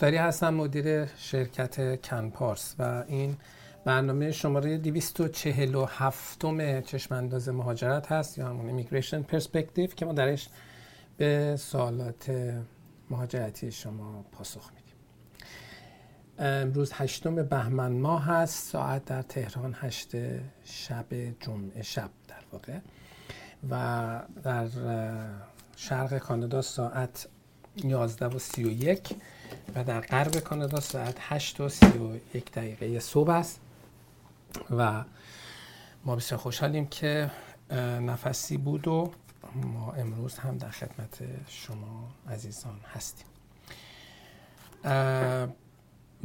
مختاری هستم مدیر شرکت کنپارس و این برنامه شماره 247 چشم انداز مهاجرت هست یا همون ایمیگریشن پرسپکتیو که ما درش به سوالات مهاجرتی شما پاسخ میدیم. امروز هشتم بهمن ماه هست ساعت در تهران هشت شب جمعه شب در واقع. و در شرق کانادا ساعت 11 و 31 و در غرب کانادا ساعت 8 و 31 دقیقه صبح است. و ما بسیار خوشحالیم که نفسی بود و ما امروز هم در خدمت شما عزیزان هستیم.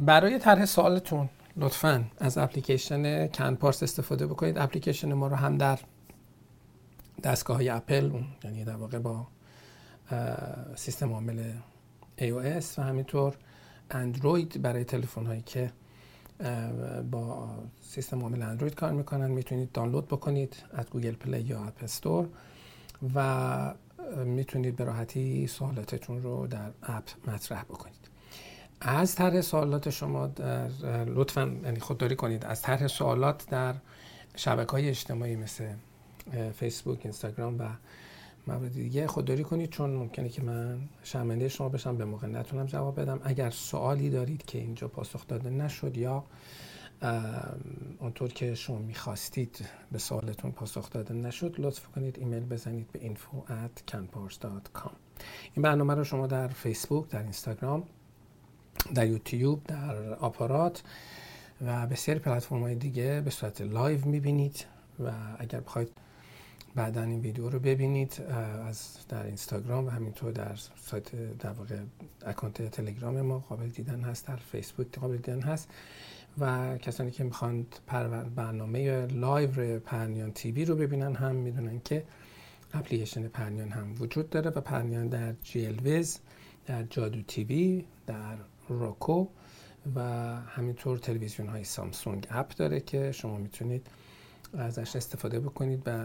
برای طرح سوالتون لطفا از اپلیکیشن کنپارس استفاده بکنید. اپلیکیشن ما رو هم در دستگاه های اپل یعنی در واقع با سیستم عامل iOS و همینطور اندروید برای تلفن هایی که با سیستم عامل اندروید کار می‌کنن می‌تونید دانلود بکنید از Google Play یا App Store و می‌تونید به راحتی سوالاتتون رو در app مطرح بکنید. از طرح سوالات شما در لطفا یعنی خودداری کنید. از طرح سوالات در شبکه های اجتماعی مثل فیسبوک اینستاگرام و موارد دیگه خودداری کنید چون ممکنه که من شرمنده شما بشم به موقع نتونم جواب بدم. اگر سوالی دارید که اینجا پاسخ داده نشد یا اونطور که شما می‌خواستید به سوالتون پاسخ داده نشد لطف کنید ایمیل بزنید به info این برنامه رو شما در فیسبوک در اینستاگرام در یوتیوب در آپارات و بسیاری پلتفرم های دیگه به صورت live می‌بینید و اگر بخواید بعدا این ویدیو رو ببینید از در اینستاگرام و همینطور در سایت در واقع account تلگرام ما قابل دیدن هست در فیسبوک قابل دیدن هست. و کسانی که می‌خوان برنامه live پرنیان TV رو ببینن هم می‌دونن که اپلیکیشن پرنیان هم وجود داره و پرنیان در جی ویز در Jadoo TV در روکو و همینطور تلویزیون های سامسونگ اپ داره که شما می‌تونید ازش استفاده بکنید و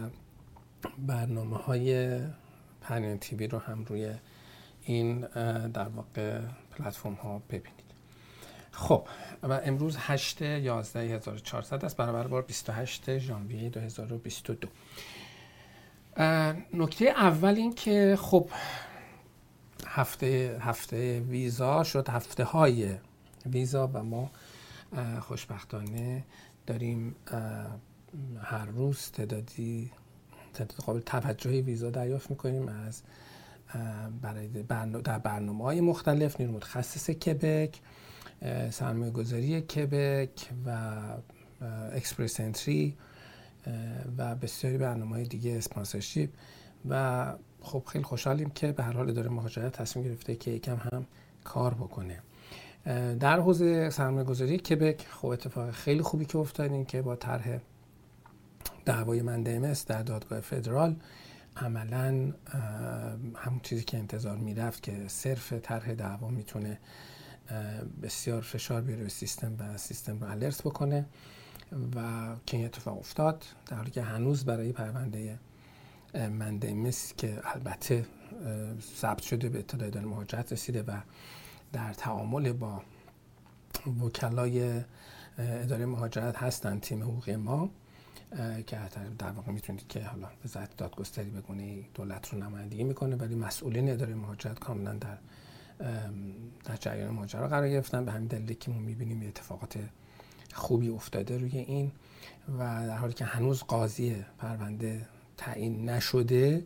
برنامه های پرنیان تیوی رو هم روی این در واقع پلتفرم ها ببینید. خب و امروز 8 11 1400 است. برابر بار 28 ژانویه 2022 نکته اول این که خب هفته هفته ویزا شد. هفته های ویزا و ما خوشبختانه داریم هر روز تعدادی تعداد قابل توجهی ویزا دریافت می‌کنیم از برای در برنامه های مختلف نیرو متخصص کبک سرمایه گذاری کبک و اکسپرس انتری و بسیاری برنامه های دیگه اسپانسرشیپ. و خب خیلی خوشحالیم که به هر حال اداره مهاجرت تصمیم گرفته که یکم هم کار بکنه. در حوزه سرمایه گذاری کبک خب اتفاق خیلی خوبی که افتاد که با طرح دعوای من دمس در دادگاه فدرال عملا همون چیزی که انتظار می‌رفت که صرف طرح دعوا می‌تونه بسیار فشار بیاره به سیستم و سیستم رو الرت بکنه و که این اتفاق افتاد در حالی که هنوز برای پرونده مندمس که البته ثبت شده به اطلاع اداره مهاجرت رسیده و در تعامل با وکلای اداره مهاجرت هستن تیم حقوقی ما. که در واقع می‌تونید که حالا وزارت دادگستری بگونه دولت رو نمایندگی می‌کنه ولی مسئولین اداره مهاجرت کاملا در در جریان ماجرا قرار گرفتن. به همین دلیل که ما می‌بینیم اتفاقات خوبی افتاده روی این و در حالی که هنوز قاضی پرونده تعیین نشده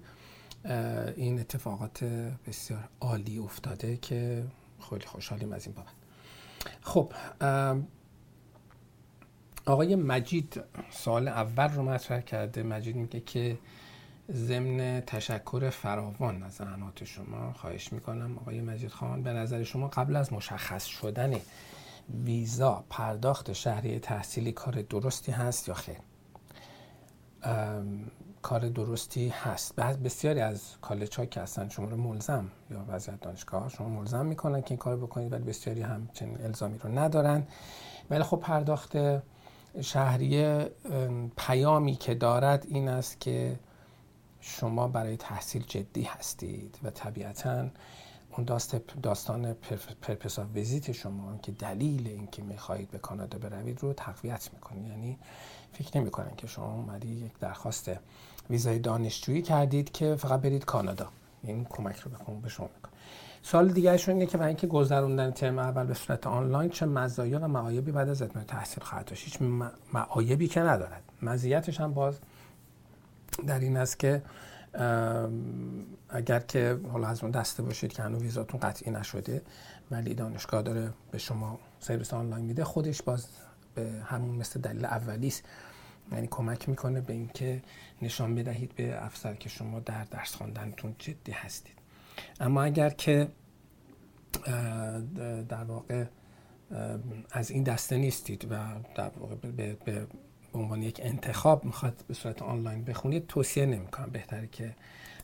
این اتفاقات بسیار عالی افتاده که خیلی خوشحالیم از این بابت. خب آقای مجید سال اول رو مطرح کرده. مجید میگه که ضمن تشکر فراوان از زحمات شما خواهش می‌کنم. آقای مجید خان به نظر شما قبل از مشخص شدن ویزا پرداخت شهری تحصیلی کار درستی هست یا خیر؟ کار درستی هست. بسیاری از کالج ها که هستن شما رو ملزم یا وضعیت دانشگاه شما ملزم می‌کنن که این کار بکنید ولی بسیاری هم چنین الزامی رو ندارن. ولی خب پرداخت شهریه پیامی که دارد این است که شما برای تحصیل جدی هستید و طبیعتا اون داست داستان پرپس ویزیت شما که دلیل اینکه می‌خواهید به کانادا بروید رو تقویت می‌کنه. یعنی فکر نمی‌کنن که شما اومدی یک درخواست ویزای دانشجویی کردید که فقط برید کانادا. این کمک رو به شما می‌کنه. سال دیگرشون اینه که برای اینکه گذروندن ترم اول به صورت آنلاین چه مزایا و معایبی بعد از اتمام تحصیل خواهد داشت؟ هیچ معایبی که ندارد. مزیتش هم باز در این است که اگر که حالا از اون دسته باشید که هنوز ویزاتون قطعی نشده ولی دانشگاه داره به شما سرویس آنلاین میده خودش باز به همون مثل دلیل اولی است. یعنی کمک می‌کنه به اینکه نشان بدهید به افسر که شما در درس خواندنتون جدی هستید. اما اگر که در واقع از این دسته نیستید و در واقع به, به عنوان یک انتخاب می‌خواد به صورت آنلاین بخونید توصیه نمی‌کنم. بهتره که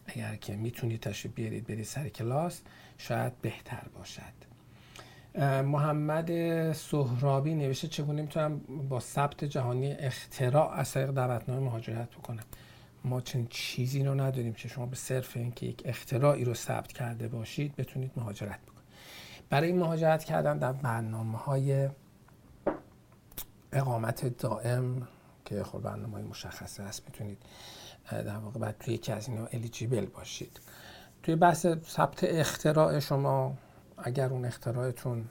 اگر که می‌تونید تشریف بیارید برید سر کلاس شاید بهتر باشد. محمد سهرابی نوشته چگونه می‌تونم با ثبت جهانی اختراع از طریق دعوتنامه مهاجرت بکنم؟ ما چنین چیزی رو نداریم که شما به صرف اینکه یک اختراعی رو ثبت کرده باشید بتونید مهاجرت بکنید. برای مهاجرت کردن در برنامه های اقامت دائم که خب برنامه های مشخصه هست می‌تونید در واقع بعد توی یکی از اینا الیجیبل باشید. توی بحث ثبت اختراع شما اگر اون اختراعتون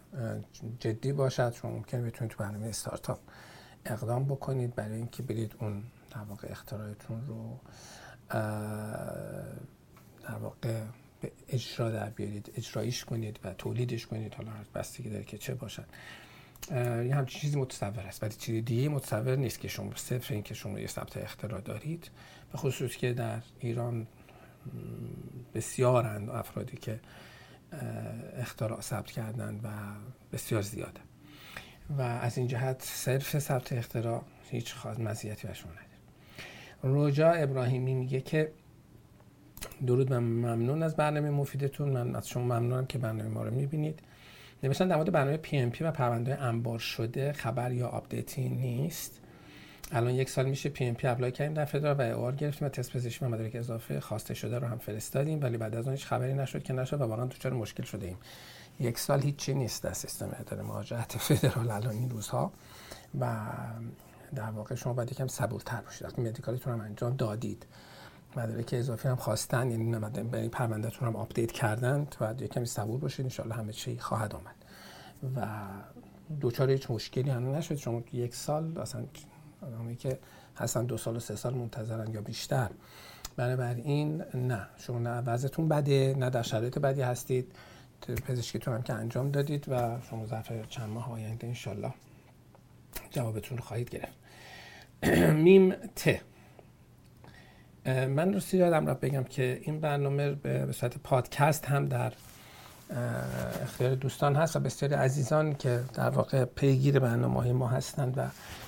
جدی باشد شما ممکنه بتونید تو برنامه استارتاپ اقدام بکنید برای اینکه برید اون در واقع اختراعتون رو در واقع به اجرا در بیارید اجرایش کنید و تولیدش کنید. حالا بستگی داره که چه باشد. یه همچین چیزی متصور است. ولی چیز دیگه متصور نیست که شما صفر این که شما یه ثبت اختراع دارید به خصوص که در ایران بسیارند افرادی که اختراع ثبت کردن و بسیار زیاده. و از این جهت صرف ثبت اختراع هیچ خواهد مزیتی برشون نداره رجا ابراهیمی میگه که درود من ممنون از برنامه مفیدتون. من از شما ممنونم که برنامه ما رو می‌بینید. نوشتن در مورد برنامه PNP و پرونده انبار شده خبر یا update ی نیست. الان یک سال میشه PNP apply کردیم در فدرال و AOR گرفتیم و تست پزشکی و مدارک اضافه خواسته شده رو هم فرستادیم ولی بعد از اون هیچ خبری نشد که نشد و واقعا دچار مشکل شده ایم؟ یک سال هیچی نیست در سیستم اداره مهاجرت فدرال الان این روزها. و در واقع شما باید یکم صبورتر باشید. وقتی medical تون هم انجام دادید مدارک اضافی هم خواستن یعنی برای پروندهتون هم update کردن باید یکم صبور باشید ان همه چی خواهد آمد. و دوچار هیچ مشکلی هم نشد. شما یک سال اصلا آدمی که هستن دو سال و سه سال منتظرن یا بیشتر. بنابراین نه. شما نه وضعتون بده نه در شرایط بدی هستید. پزشکیتون هم که انجام دادید و شما ظرف چند ماه آینده انشالله جوابتون رو خواهید گرفت. میم ت. من راستی یادم را بگم که این برنامه به صورت پادکست هم در اختیار دوستان هست و بسیاری عزیزان که در واقع پیگیر برنامه های ما هستند و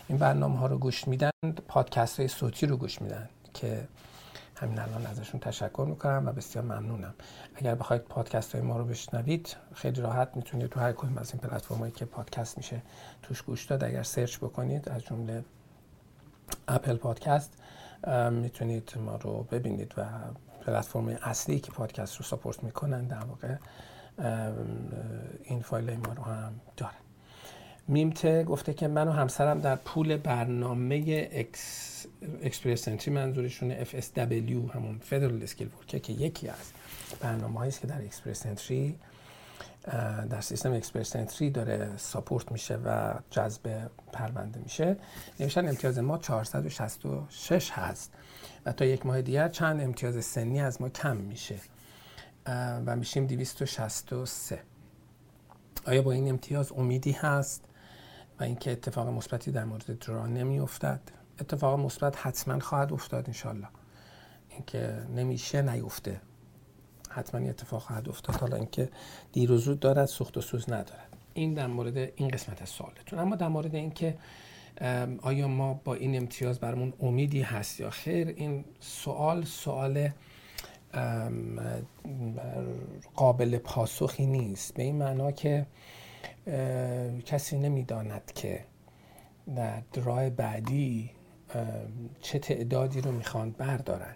این برنامه ها رو گوش میدن پادکست های صوتی رو گوش میدن که همین الان ازشون تشکر می‌کنم و بسیار ممنونم. اگر بخواید پادکست های ما رو بشنوید خیلی راحت می‌تونید تو هر کدوم از این پلتفرم هایی که پادکست میشه توش گوش داد. اگر search بکنید از جمله اپل پادکست می‌تونید ما رو ببینید و پلتفرم اصلی که پادکست رو support می‌کنن در واقع این فایل ما رو هم داره. میمته گفته که من و همسرم در pool برنامه Ex Express Entry منظورشون FSW همون Federal Skilled Worker که یکی از برنامه است که در Express Entry در سیستم Express Entry داره support میشه و جذب پرونده میشه. نوشتن امتیاز ما 466 هست و تا یک ماه دیگر چند امتیاز سنی از ما کم میشه. و میشیم 263 آیا با این امتیاز امیدی هست و اینکه اتفاق مثبتی در مورد draw نمیافتد؟ اتفاق مثبت حتما خواهد افتاد انشالله اینکه نمیشه نیفته. حتما اتفاق خواهد افتاد. حالا اینکه دیر و زود دارد سوخت و سوز ندارد. این در مورد این قسمت از سوالتون. اما در مورد اینکه آیا ما با این امتیاز برمون امیدی هست یا خیر این سوال سوال قابل پاسخی نیست. به این معنا که کسی نمی‌داند که در درای بعدی چه تعدادی رو می‌خوان بردارن.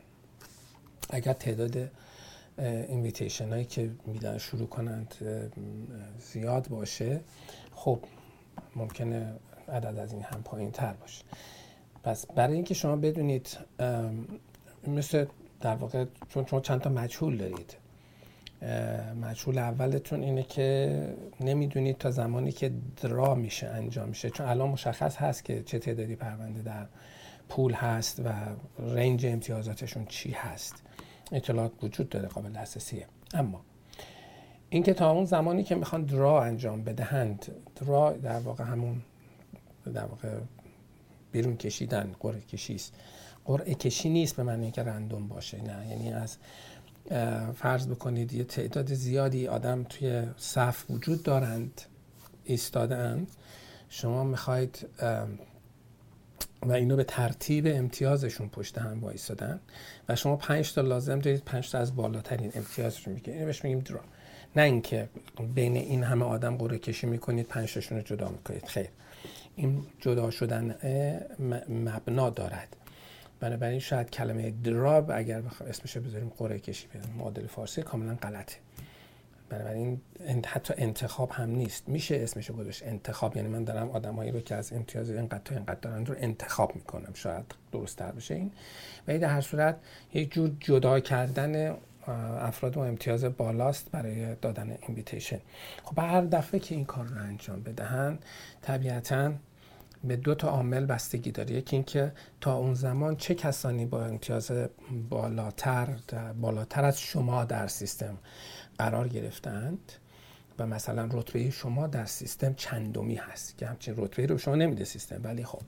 اگر تعداد اینویتیشن هایی که میدن شروع کنند زیاد باشه خب ممکنه عدد از این هم پایین تر باشه. پس برای اینکه شما بدونید مثل در واقع چون شما چند تا مجهول دارید مجهول اولتون اینه که نمی‌دونید تا زمانی که درا میشه انجام میشه. چون الان مشخص هست که چه تعدادی پرونده در پول هست و رنج امتیازاتشون چی هست. اطلاعات وجود داره قابل دسترسیه. اما اینکه تا اون زمانی که می‌خوان درا انجام بدهند درا در واقع همون در واقع بیرون کشیدن قرعه کشی است. قرعه کشی نیست به معنی که رندوم باشه نه. یعنی از فرض بکنید یه تعداد زیادی آدم توی صف وجود دارند ایستادن شما می‌خواید و اینو به ترتیب امتیازشون پشت هم وایستادن و شما پنج تا لازم دارید پنج تا از بالاترین امتیازشون میگه اینو بهش میگیم درا نه اینکه بین این همه آدم قرعه کشی می‌کنید پنج تاشون رو جدا می‌کنید. خیر. این جدا شدن مبنا دارد. بنابراین شاید کلمه دراب اگر اسمش بذاریم قرعه کشی معادل فارسی کاملا غلطه. بنابراین حتی انتخاب هم نیست. میشه اسمش گذاشت انتخاب یعنی من دارم آدمایی رو که از امتیاز اینقدر تا اینقدر دارن رو انتخاب می‌کنم. شاید درست تر بشه این. و در هر صورت یک جور جدا کردن افراد و امتیاز بالاست برای دادن اینویتیشن خب هر دفعه که این کار رو انجام بدهن طبیعتا به دو تا عامل بستگی داره. یکی اینکه تا اون زمان چه کسانی با امتیاز بالاتر بالاتر از شما در سیستم قرار گرفتند و مثلا رتبه شما در سیستم چندمی هست که همچین رتبه رو شما نمیده سیستم. ولی خب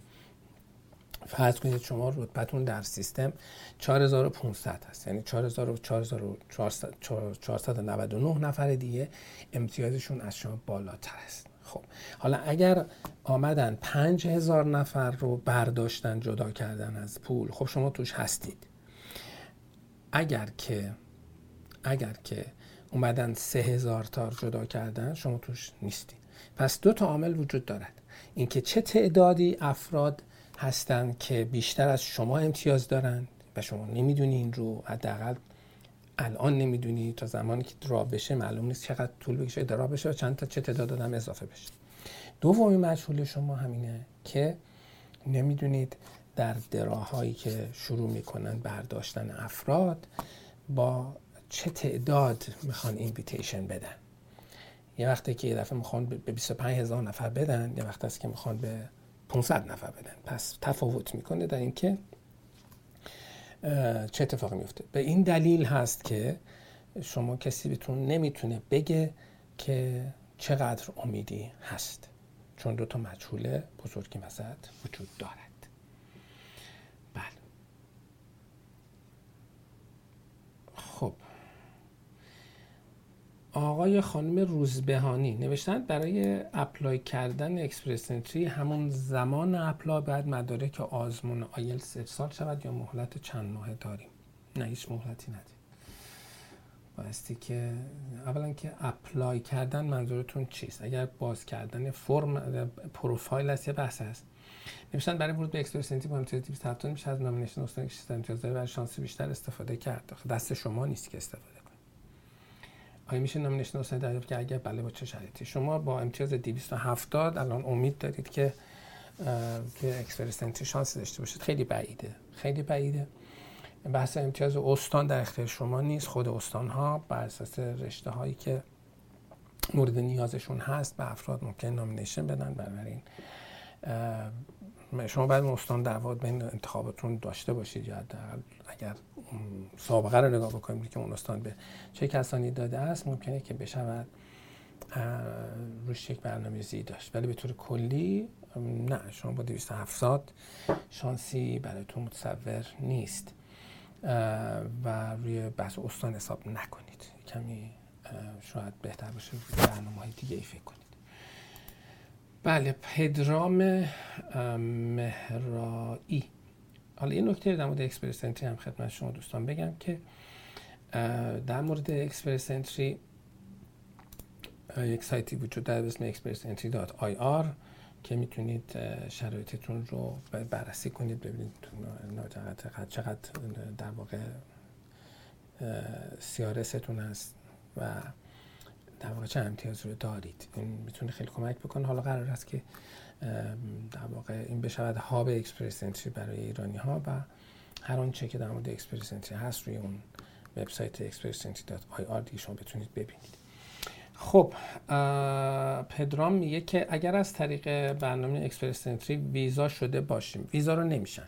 فرض کنید شما رتبتون در سیستم 4500 هست. یعنی 4499 نفر دیگه امتیازشون از شما بالاتر است خب حالا اگر آمدن 5000 نفر رو برداشتن جدا کردن از پول خب شما توش هستید. اگر که اگر که اومدن سه هزار تا جدا کردن شما توش نیستید پس دو تا عامل وجود دارد. اینکه چه تعدادی افراد هستند که بیشتر از شما امتیاز دارند و شما نمی‌دونی این رو حداقل الان نمی‌دونی تا زمانی که درا بشه معلوم نیست چقدر طول بکشه درا بشه و چند تا چه تعداد آدم اضافه بشه. دومی مجهول شما همینه که نمی‌دونید در دراهایی که شروع می‌کنن برداشتن افراد با چه تعداد می‌خوان اینویتیشن بدن. یه وقتی که یه دفعه می‌خوان به 25 هزار نفر بدن یه وقت است که می‌خوان به 500 نفر بدن. پس تفاوت می‌کنه در اینکه چه اتفاقی میفته به این دلیل هست که شما کسی بهتون نمی‌تونه بگه که چقدر امیدی هست. چون دو تا مجهول بزرگی وسط وجود دارد بله خب آقای خانم روزبهانی نوشتن برای apply کردن Express Entry همون زمان apply بعد مدارک آزمون آیل سه سال شود یا مهلت چند ماه داریم؟ نه هیچ مهلتی ندیم بایستی که اولا که اپلای کردن منظورتون چیست؟ اگر باز کردن فرم پروفایل است یه بحث هست نوشتن برای ورود به اکسپرس انتری با امتیاز 270 میشه از نامینیشن استان داره برای شانس بیشتر استفاده کرد. دست شما نیست که استفاده آیا میشه نامینیشن حسین دریافت که اگر بله با چه شرایطی؟ شما با امتیاز 270 الان امید دارید که که اکسپرسنتی شانس داشته باشید. خیلی بعیده. خیلی بعیده. بحث امتیاز استان در اختیار شما نیست. خود استان ها بر اساس رشته هایی که مورد نیازشون هست به افراد ممکن نامینیشن بدن. بنابراین شما باید استان در واقع بین انتخابتون داشته باشید یا اگر سابقه رو نگاه بکنیم که اون استان به چه کسانی داده است ممکنه که بشود روش یک برنامه‌ریزی داشت. ولی به طور کلی نه شما با 270 شانسی برایتون متصور نیست. و روی بحث استان حساب نکنید. کمی شاید بهتر باشه برنامه های دیگه ای فکر کنید. بله پدرام مهرایی. حالا یه نکته در مورد اکسپرس انتری هم خدمت شما دوستان بگم که در مورد Express Entry یک سایتی وجود داره به اسم که می‌تونید شرایطتون رو بررسی کنید ببینید چقدر در واقع CRS تون هست و در واقع چه امتیاز رو دارید؟ این می‌تونه خیلی کمک بکنه. حالا قرار است که در واقع این بشود hub Express Entry برای ایرانی ها و هر آنچه که در مورد Express Entry هست روی اون وبسایت expressentry.ir دیگه شما بتونید ببینید. خب پدرام میگه که اگر از طریق برنامه Express Entry ویزا شده باشیم. ویزا رو نمیشن.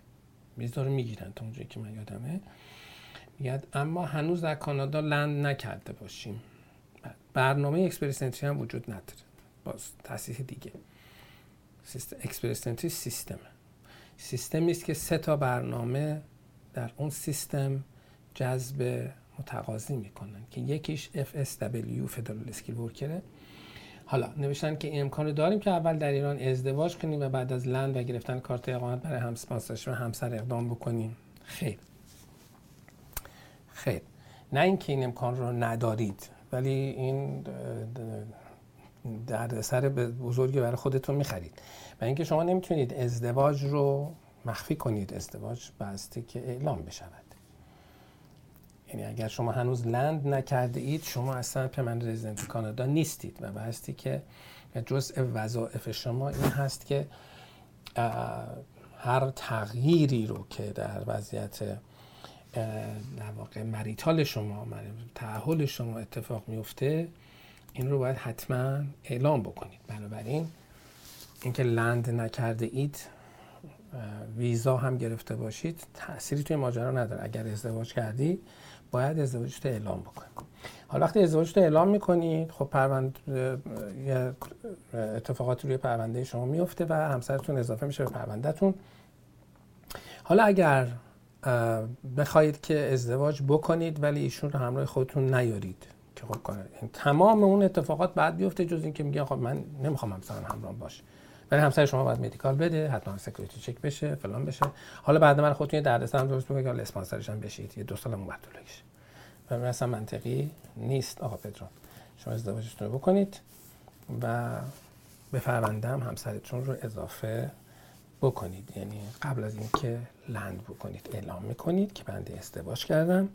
ویزا رو می‌گیرن تا اونجایی که من یادمه. میگه اما هنوز در کانادا land نکرده باشیم. برنامه Express Entry هم وجود نداره. باز تصحیح دیگه. سیستم Express Entry سیستمه. سیستمی است که سه تا برنامه در اون سیستم جذب متقاضی می‌کنن که یکیش FSW Federal Skilled Worker ه حالا نوشتن که این امکان رو داریم که اول در ایران ازدواج کنیم و بعد از land و گرفتن کارت اقامت برای همسپاسش و همسر اقدام بکنیم. خیر. خیر. نه اینکه این امکان رو ندارید. ولی این سر بزرگی برای خودتون می‌خرید. و اینکه شما نمی‌تونید ازدواج رو مخفی کنید ازدواج بسته که اعلام بشود. یعنی اگر شما هنوز لند نکرده اید شما اصلا پرمننت رزیدنت کانادا نیستید و بستی که جزء وظایف شما این هست که هر تغییری رو که در وضعیت در واقع مریتال شما تعهل شما اتفاق میفته این رو باید حتما اعلام بکنید. بنابراین اینکه لند نکرده اید ویزا هم گرفته باشید تأثیری توی ماجرا نداره. اگر ازدواج کردی باید ازدواجت اعلام بکنید حالا وقتی ازدواجت اعلام می‌کنید خب پروند اتفاقاتی روی پرونده شما میفته و همسرتون اضافه میشه به پروندهتون. حالا اگر بخواهید که ازدواج بکنید ولی ایشون رو همراه خودتون نیارید. که خب تمام اون اتفاقات بعد بیفته جز اینکه میگن خب من نمی‌خوام همسرم همراه باشه ولی همسر شما باید مدیکال بده حتما سکیوریتی چک بشه فلان بشه. حالا بعد من خودتون یه دردسر هم درست بکنید که اسپانسرش هم بشید. یه دو سال اون بعد و اصلا منطقی نیست. آقا پدرام شما ازدواجتون رو بکنید و به فرونده هم همسرتون رو اضافه بکنید. یعنی قبل از اینکه لند بکنید اعلام می‌کنید که بنده ازدواج کردم.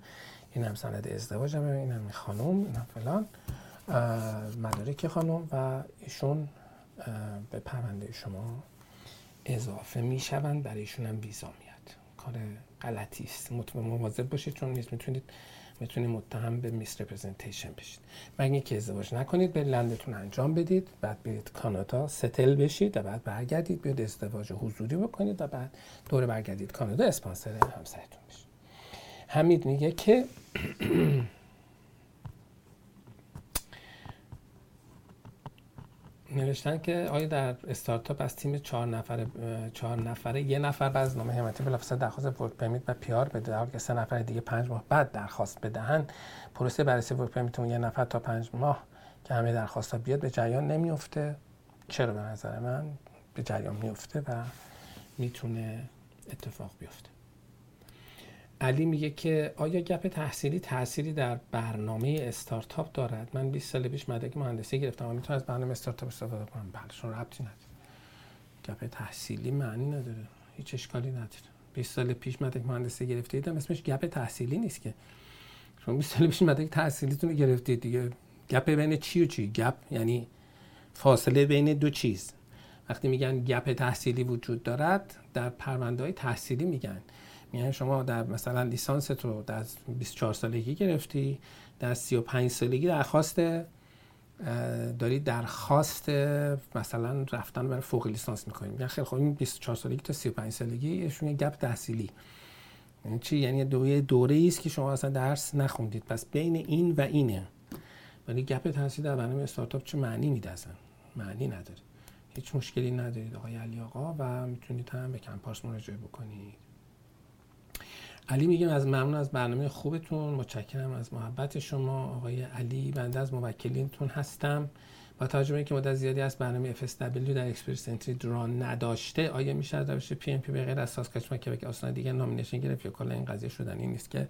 این هم سند ازدواجم این هم خانم این هم فلان مدارک خانم و ایشون به پرونده شما اضافه می‌شوند. برای ایشون هم ویزا میاد کار غلطی است. مواظب باشید چون می‌تونید می‌تونید متهم به میس رپرزنتیشن بشید. مگه که ازدواج نکنید به لندتون انجام بدید بعد برید کانادا ستل بشید و بعد برگردید بیاد ازدواج حضوری بکنید و بعد دور برگردید کانادا. اسپانسر همسرتون بشید. حمید میگه که نوشتن که آیا در استارتاپ از تیم چهار نفره چهار نفره یه نفر بعد نامه حمایتی بلافاصله درخواست ورک پرمیت و پیار بده. در که سه نفر دیگه پنج ماه بعد درخواست بدهن پروسه بررسی ورک پرمیت یه نفر تا پنج ماه که همه درخواست ها بیاد به جریان نمیفته. چرا به نظر من؟ به جریان میفته و می‌تونه اتفاق بیفته. علی میگه که آیا گپ تحصیلی تأثیری در برنامه استارتاپ دارد؟ من 20 سال پیش مدرک مهندسی گرفتم و می‌تونم از برنامه استارتاپ استفاده کنم. بله شما ربطی نداره. گپ تحصیلی معنی نداره. هیچ اشکالی نداره. 20 سال پیش مدرک مهندسی گرفتید اسمش گپ تحصیلی نیست که. شما 20 سال پیش مدرک تحصیلیتون رو گرفتید دیگه. گپ بین چی و چی؟ گپ یعنی فاصله بین دو چیز. وقتی میگن گپ تحصیلی وجود دارد در پرونده های تحصیلی میگن. یعنی شما در مثلا لیسانس رو در 24 سالگی گرفتی در 35 سالگی درخواست داری درخواست مثلا رفتن برای فوق لیسانس می‌کنیم یعنی خیلی خوب این 24 سالگی تا 35 سالگی یه گپ تحصیلی. یعنی چی؟ یعنی دوره دوره است که شما اصلا درس نخوندید. پس بین این و اینه. ولی gap تحصیلی در برنامه استارتاپ چه معنی میده معنی نداره. هیچ مشکلی ندارید. آقای علی آقا و می‌تونید هم به کمپاس مراجعه بکنید. علی میگم از ممنون از برنامه خوبتون متشکرم از محبت شما. آقای علی بنده از موکلینتون هستم. با توجه به اینکه مدت زیادی از برنامه FSW در Express Entry draw نداشته آیا میشه از روش PNP به غیر از که به آسان دیگه نامینیشن گرفت یا کلا این قضیه شدن این نیست که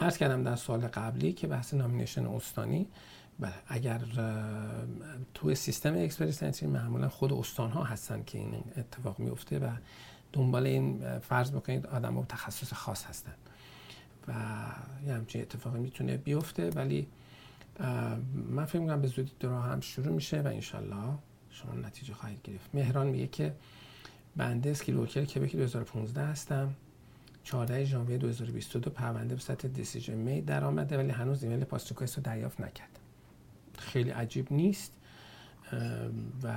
عرض کردم در سال قبلی که بحث نامینیشن استانی بله اگر تو سیستم اکسپرس انتری معمولا خود استان ها هستن که این اتفاق میفته و دنبال این فرض بکنید آدم تخصص خاص هستن. و یه همچین اتفاقی می‌تونه بیفته ولی من فکر می‌کنم به زودی دو هم شروع میشه و انشالله شما نتیجه خواهید گرفت. مهران میگه که بنده Skilled Worker کبک 2015 هستم. 14 ژانویه 2022 پرونده به سطح decision made در آمده ولی هنوز ایمیل passport request رو دریافت نکردم خیلی عجیب نیست. و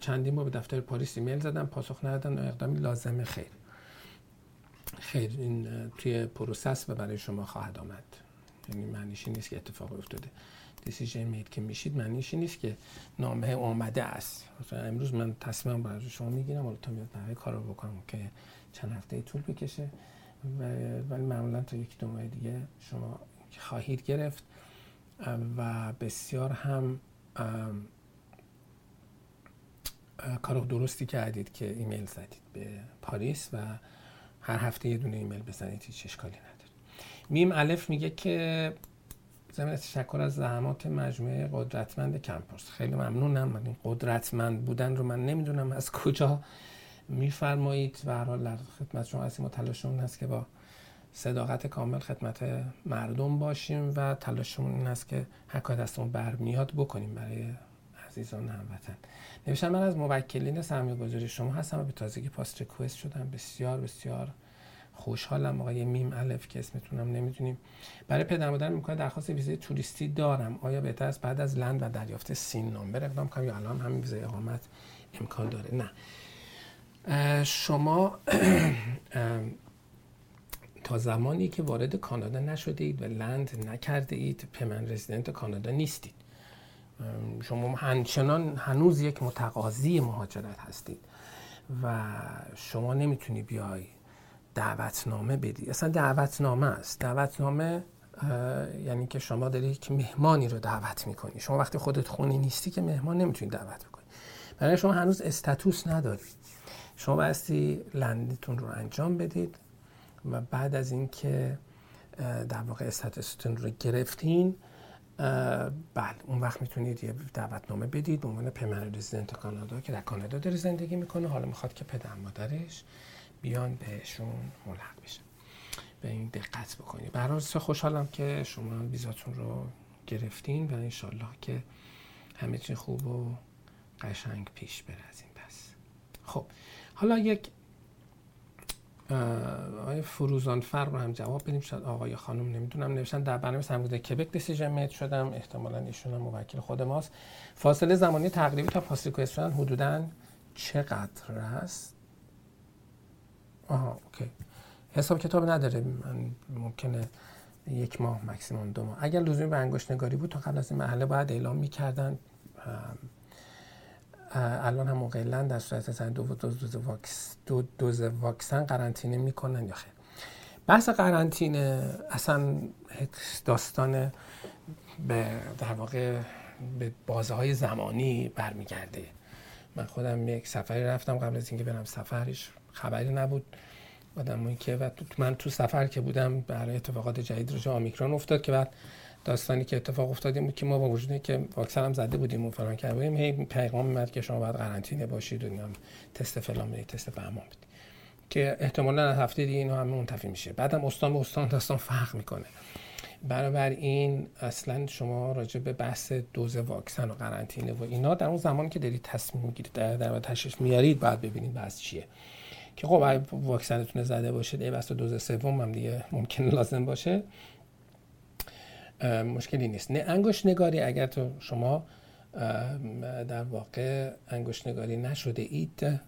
چندین بار به دفتر پلیس ایمیل زدم پاسخ ندادن و اقدامی لازمه. خیر. خیر این توی process و برای شما خواهد آمد. یعنی معنیش نیست که اتفاق افتاده. دیسیژن مید که میشید معنیش نیست که نامه آمده است. امروز من تصمیم برای شما می‌گیرم حالا تا میاد برای کار رو بکنم که چند هفته طول بکشه. ولی معمولا تا یک دو ماه دیگه شما خواهید گرفت. و بسیار هم کار درستی کردید که ایمیل زدید به پاریس و هر هفته یه دونه ایمیل بزنید هیچ اشکالی نداره. میم الف میگه که زمین تشکر از زحمات مجموعه قدرتمند کمپوس خیلی ممنونم. من این قدرتمند بودن رو من نمی‌دونم از کجا میفرمایید. و هر حال در خدمت شما هستیم و تلاشمون هست که با صداقت کامل خدمت مردم باشیم و تلاشمون این است که هر کار دستمون برمیاد بکنیم برای عزیزان هموطن نوشتم من از موکلین سرمایه گذاری شما هستم و به تازگی پاست ریکوست شدم. بسیار بسیار خوشحالم. آقای میم الف که اسمتونم نمی‌دونیم. برای پدر مادر می‌کنه درخواست ویزای توریستی دارم. آیا بهتر است بعد از لند و دریافت سین نامبر اقدام کنم. یا الان همین ویزای اقامت امکان داره. نه. شما تا زمانی که وارد کانادا نشده اید و لند نکرده اید پمن رزیدنت کانادا نیستید. شما همچنان هنوز یک متقاضی مهاجرت هستید و شما نمی‌تونی بیای دعوتنامه بدی. اصلا دعوتنامه است. دعوتنامه یعنی که شما داری یک مهمانی رو دعوت می‌کنی. شما وقتی خودت خونی نیستی که مهمان نمی‌تونی دعوت بکنی. برای شما هنوز استاتوس ندارید شما بایستی لندتون رو انجام بدید و بعد از اینکه در واقع استاتوستون رو گرفتین بله اون وقت می‌تونید یه دعوتنامه بدید به عنوان پمن رزیدنت کانادا که در کانادا داره زندگی می‌کنه. حالا می‌خواد که پدر مادرش بیان بهشون ملحق بشه. به این دقت بکنید. برای خوشحالم که شما ویزاتون رو گرفتین و انشالله که همه چی خوب و قشنگ پیش بره از این پس. خب حالا یک آقای فروزان فر رو هم جواب بدیم. شاید آقای خانم نمی‌دونم نوشتن در برنامه سرمایه‌گذاری کبک دیسیژن میت شدم. احتمالا ایشون هم موکل خود ماست. فاصله زمانی تقریبی تا پاس شدن حدودا چقدر است؟ آها اوکی. حساب کتاب نداره. من ممکنه یک ماه مکسیموم دو ماه. اگر لزومی به انگشت نگاری بود تا قبل از این محله باید اعلام می‌کردن. الان هم مقلا در صورت زن دو دوز, دوز, واکس دو دوز واکسن قرنطینه می‌کنن یا خیر. بحث قرنطینه اصلا داستان به در واقع به بازه های زمانی برمیگرده. من خودم یک سفری رفتم قبل از اینکه برم سفرش خبری نبود. آدمایی که و من تو سفر که بودم برای اتفاقات جدید رو آمیکرون افتاد که بعد داستانی که اتفاق افتادیم بود که ما با وجودی که واکسن هم زده بودیم و فلان کرده بودیم هی پیغام میاد که شما باید قرنطینه باشید و هم تست فلان بدید تست فهمان بدید. که احتمالا هفته دیگه اینو همه منتفی میشه. بعدم استان به استان داستان فرق می‌کنه. برابر این اصلا شما راجع به بحث دوز واکسن و قرنطینه و اینا در اون زمانی که دارید تصمیم می‌گیرید در در تشخیص میارید بعد ببینید بحث چیه. که خب واکسنتون زده باشید ای بس دوز سوم هم دیگه ممکن لازم باشه. مشکلی نیست. نه انگشت نگاری اگر تو شما در واقع انگشت نگاری نشده اید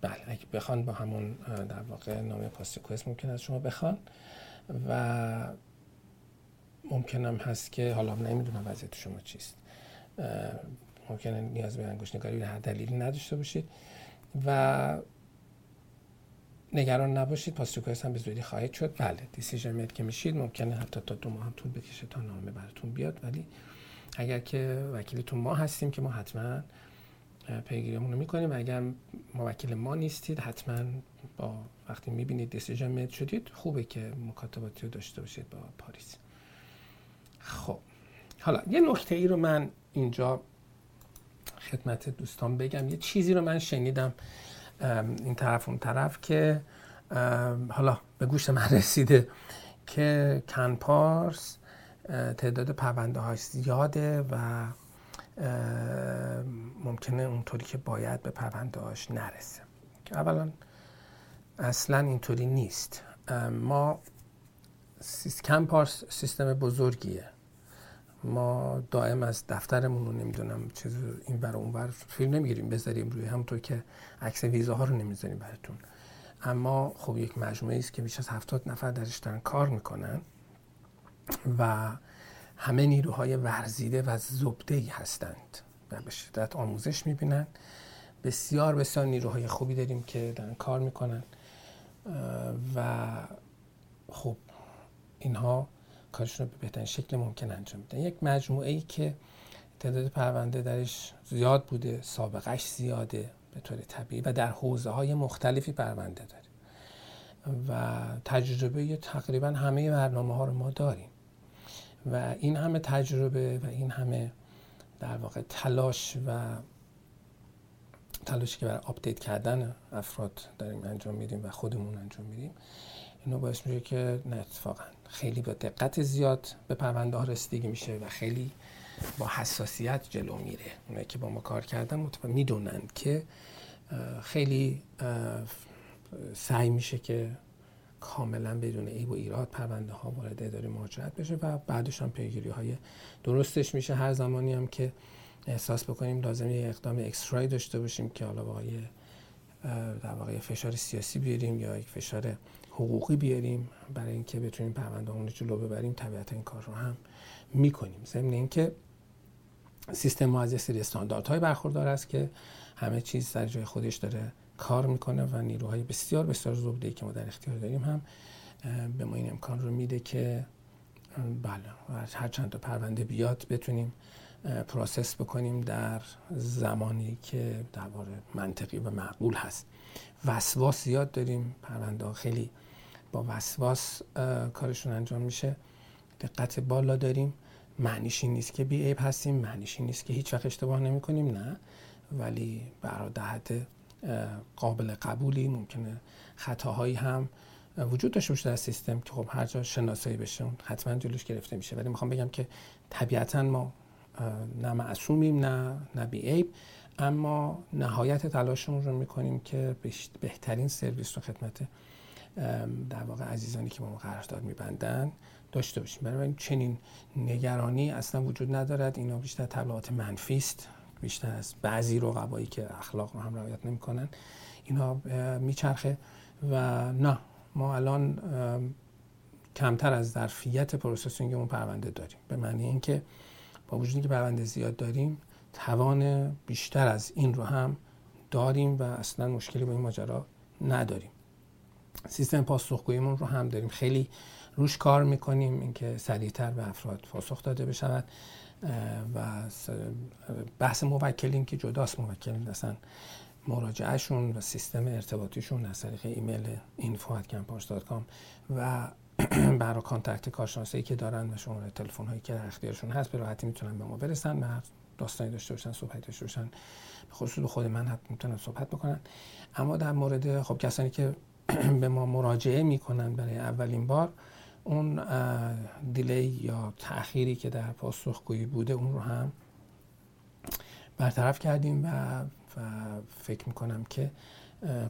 بله اگه بخوان با همون در واقع نام پاستیکویس ممکن است شما بخوان و ممکن هم هست که حالا نمی‌دونم وضعیت شما چیست. ممکنه نیاز به انگشت نگاری هر دلیلی نداشته باشید. و نگران نباشید پاستوکویس هم به زودی خواهید شد. بله دیسیژن مید که میشید ممکنه حتی تا دو ماه هم طول بکشه تا نامه براتون بیاد. ولی اگر که وکیلتون ما هستیم که ما حتما پیگیریمون رو می‌کنیم. و اگر موکل ما نیستید حتما با وقتی می‌بینید دیسیژن مید شدید خوبه که مکاتباتی رو داشته باشید با پاریس. خب حالا یه نکته ای رو من اینجا خدمت دوستان بگم. یه چیزی رو من شنیدم این طرف اون طرف که حالا به گوش من رسیده که کنپارس تعداد پرونده های زیاده و ممکنه اونطوری که باید به پرونده هاش نرسه. که اولا اصلا اینطوری نیست. ما کنپارس سیستم بزرگیه. ما دائم از دفترمون رو نمی‌دونم چیز این بر اون بر فیلم نمی‌گیریم بذاریم روی همونطور که عکس ویزاها رو نمی‌ذاریم براتون. اما خب یک مجموعه است که بیش از هفتاد نفر درش دارن کار می‌کنن و همه نیروهای ورزیده و زبده ای هستند و به شدت آموزش می‌بینن. بسیار بسیار نیروهای خوبی داریم که دارن کار می‌کنن. و خب اینها کارشون رو به بهترین شکل ممکن انجام میدن. یک مجموعه ای که تعداد پرونده درش زیاد بوده سابقش زیاده به طور طبیعی و در حوزه های مختلفی پرونده داره و تجربه تقریبا همه برنامه ها رو ما داریم و این همه تجربه و این همه در واقع تلاش و تلاشی که برای آپدیت کردن افراد داریم انجام میدیم و خودمون انجام میدیم اینو باعث میشه که نه اتفاقا خیلی با دقت زیاد به پرونده ها رسیدگی میشه و خیلی با حساسیت جلو میره. اونایی که با ما کار کردن می‌دونن که خیلی سعی میشه که کاملا بدون عیب و ایراد پرونده ها وارد اداره مهاجرت بشه و بعدش هم پیگیری های درستش میشه. هر زمانی هم که احساس بکنیم لازم یه اقدام اکسترای داشته باشیم که حالا با در واقع فشار سیاسی بیاریم یا یک فشار حقوقی بیاریم برای اینکه بتونیم پرونده رو جلو ببریم طبیعتا این کار رو هم می‌کنیم. ضمن اینکه سیستم ما از یه سری استانداردهای برخوردار است که همه چیز در جای خودش داره کار می‌کنه و نیروهای بسیار بسیار زبده که ما در اختیار داریم هم به ما این امکان رو میده که بله هر چند تا پرونده بیاد بتونیم پروسس بکنیم در زمانی که در منطقی و معقول هست. وسواس زیاد داریم پرونده خیلی با وسواس کارشون انجام میشه. دقت بالا داریم. معنیش این نیست که بی عیب هستیم. معنیش این نیست که هیچ وقت اشتباه نمی کنیم نه. ولی برای دهت قابل قبولی ممکنه خطاهایی هم وجود داشته باشه در سیستم که خب هر جا شناسایی بشه. حتما جلوش گرفته میشه. ولی می‌خوام بگم که طبیعتا ما نه معصومیم نه نه بی عیب. اما نهایت تلاشمون رو می‌کنیم که بهترین سرویس رو خدمت در واقع عزیزانی که با ما قرارداد میبندن داشته باشیم. برای چنین نگرانی اصلا وجود ندارد. اینا بیشتر تبلیغات منفی است. بیشتر از بعضی رقبایی که اخلاق رو هم رعایت نمی‌کنن. اینا میچرخه و نه ما الان کمتر از ظرفیت processing اون پرونده داریم. به معنی اینکه با وجودی که پرونده زیاد داریم توان بیشتر از این رو هم داریم و اصلا مشکلی با این ماجرا نداریم. سیستم پاسخگوییمون رو هم داریم. خیلی روش کار می‌کنیم اینکه سریعتر به افراد پاسخ داده بشود و بحث موکلین که جداست. موکلین اصلا مراجعهشون و سیستم ارتباطیشون از طریق ایمیل info@campars.com و برای contact کارشناسایی که دارن و شماره تلفن هایی که در اختیارشون هست به راحتی می‌تونن به ما برسن و داستانی داشته باشن صحبت داشته باشن. به خصوص خود من حتی می‌تونن صحبت بکنن. اما در مورد خب کسانی که به ما مراجعه می‌کنن برای اولین بار. اون دیلی یا تأخیری که در پاسخگویی بوده اون رو هم برطرف کردیم و, و فکر می‌کنم که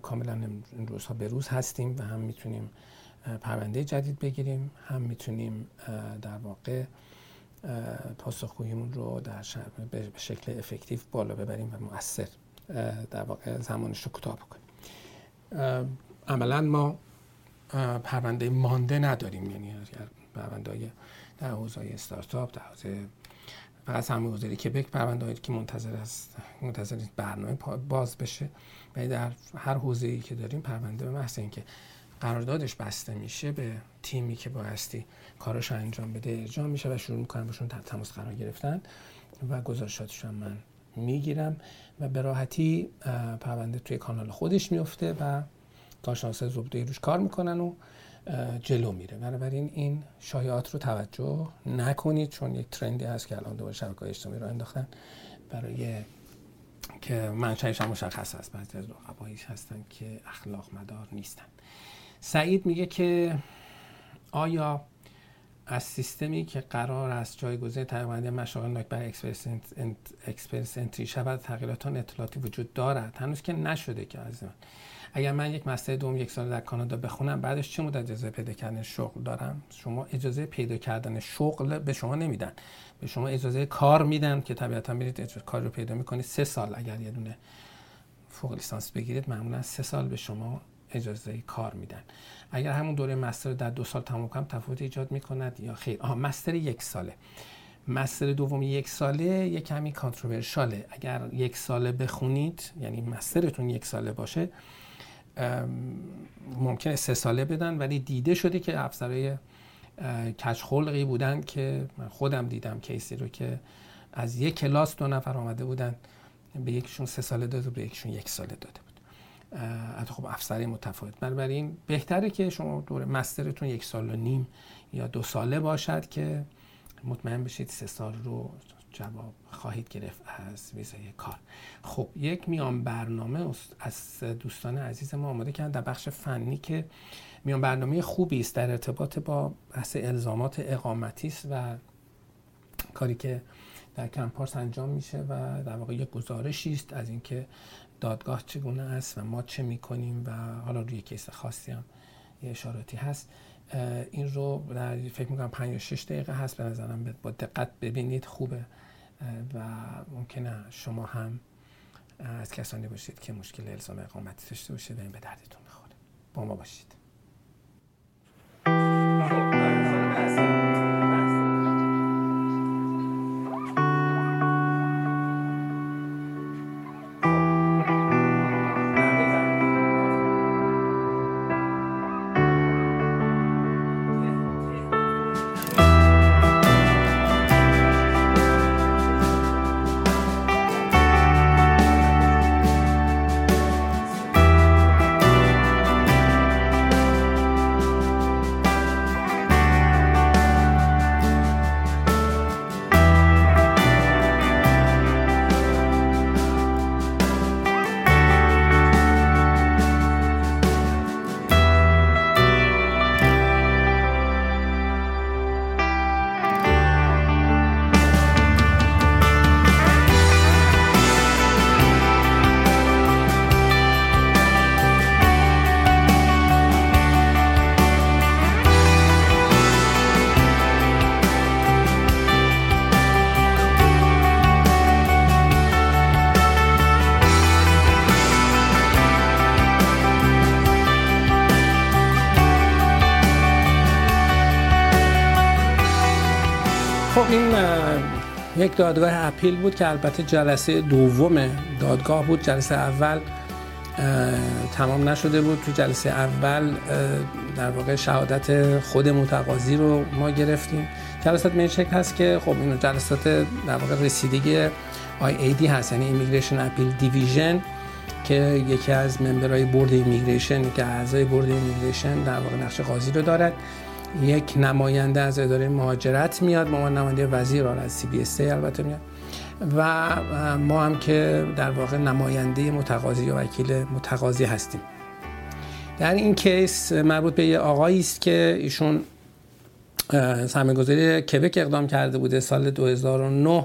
کاملا این روزها به روز هستیم و هم می‌تونیم پرونده جدید بگیریم. هم می‌تونیم در واقع پاسخگوییمون رو در به شکل افکتیو بالا ببریم و مؤثر در واقع زمانش رو کوتاه بکنیم. عملا ما پرونده مانده نداریم. یعنی پرونده های در حوزه استارتاپ در حوزه فقط همه حوزه کبک پرونده که منتظر است منتظر برنامه باز بشه. و در هر حوزه ای که داریم پرونده به محض اینکه قراردادش بسته میشه به تیمی که بایستی کارش انجام بده ارجام میشه و شروع می‌کنن باشون تماس قرار گرفتن و گزارشاتشون من می‌گیرم و به راحتی پرونده توی کانال خودش میفته و کارشناس زبده روش کار می‌کنن و جلو میره. بنابراین این شایعات رو توجه نکنید چون یک ترندی هست که الان دوباره شبکه‌های اجتماعی رو انداختن برای که منشأش هم مشخص است. بعضی از رقبایش هستن که اخلاق مدار نیستن. سعید میگه که آیا از سیستمی که قرار است جایگزین تقریبا مشاغل ناک بر اکسپرس انتری شود تغییرات اطلاعاتی وجود دارد؟ هنوز که نشده که از من اگر من یک مستر دوم یک سال در کانادا بخونم بعدش چه مدت اجازه پیدا کردن شغل دارم؟ شما اجازه پیدا کردن شغل به شما نمیدن. به شما اجازه کار میدن که طبیعتا میرید کار رو پیدا می‌کنید. سه سال اگر یه دونه فوق لیسانس بگیرید معمولا سه سال به شما اجازه کار میدن. اگر همون دوره مستر در دو سال تمام کنم تفاوت ایجاد می‌کند یا خیر. آها مستر یک ساله. مستر دوم یک ساله یک کمی کانتروورشاله اگر یک ساله بخونید یعنی مسترتون یک ساله باشه ممکنه سه ساله بدن ولی دیده شده که افسرهای کچخلقی بودن که من خودم دیدم کیسی رو که از یک کلاس دو نفر آمده بودن به یکیشون سه ساله داده و به یکیشون یک ساله داده بود. حتی خب افسری متفاوت. بنابراین بهتره که شما دور مسترتون یک سال و نیم یا دو ساله باشد که مطمئن بشید سه سال رو جواب خواهید گرفت از ویزای کار. خب یک میان برنامه از دوستان عزیز ما آماده کردن. در بخش فنی که میان برنامه خوبی است در ارتباط با بحث الزامات اقامتی است و کاری که در کمپارس انجام میشه و در واقع یک گزارشی است از اینکه دادگاه چگونه است و ما چه می‌کنیم و حالا روی کیس خاصی هم یه اشاراتی هست. این رو در فکر می‌کنم 5 یا 6 دقیقه هست. به نظرم با دقت ببینید. خوبه. و ممکنه شما هم از کسانی باشید که مشکل الزام اقامتی داشته باشید و این به دردتون بخوره. با ما باشید. یک دادگاه appeal بود که البته جلسه دوم دادگاه بود جلسه اول تمام نشده بود. تو جلسه اول در واقع شهادت خود متقاضی رو ما گرفتیم. جلسات به این هست که خب این جلسات در واقع رسیدگی IAD هست یعنی Immigration Appeal Division که یکی از member های board immigration که اعضای board immigration در واقع نقش قاضی رو دارد. یک نماینده از اداره مهاجرت میاد ما نماینده وزیر از سی بی البته میاد. و ما هم که در واقع نماینده متقاضی و وکیل متقاضی هستیم. در این کیس مربوط به یه آقایی است که ایشون سرمایه‌گذاری کبک اقدام کرده بوده سال 2009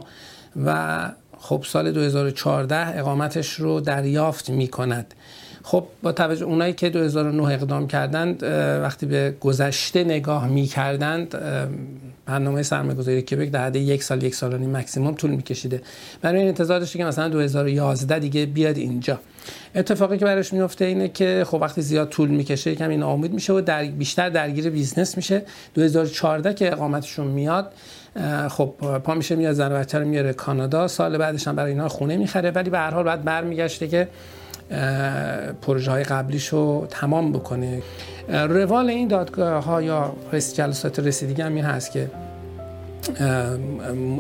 و خب سال 2014 اقامتش رو دریافت می کند خب با توجه اونایی که 2009 اقدام کردند وقتی به گذشته نگاه می کردند برنامه سرمایه‌گذاری کبک در حد یک سال یک سال و نیم مکسیموم طول میکشیده. برای این انتظار داشته که مثلا 2011 دیگه بیاد اینجا. اتفاقی که براش میفته اینه که خب وقتی زیاد طول می‌کشه کمی ناامید میشه و در بیشتر درگیر business میشه. 2014 که اقامتشون میاد خب پا میشه میاد زن بچه رو میاره کانادا. سال بعدش هم برای اینا خونه می‌خره. ولی به هر حال بعد برمیگشته که پروژه های قبلیش رو تمام بکنه. روال این دادگاه ها یا جلسات رسیدگی هم این هست که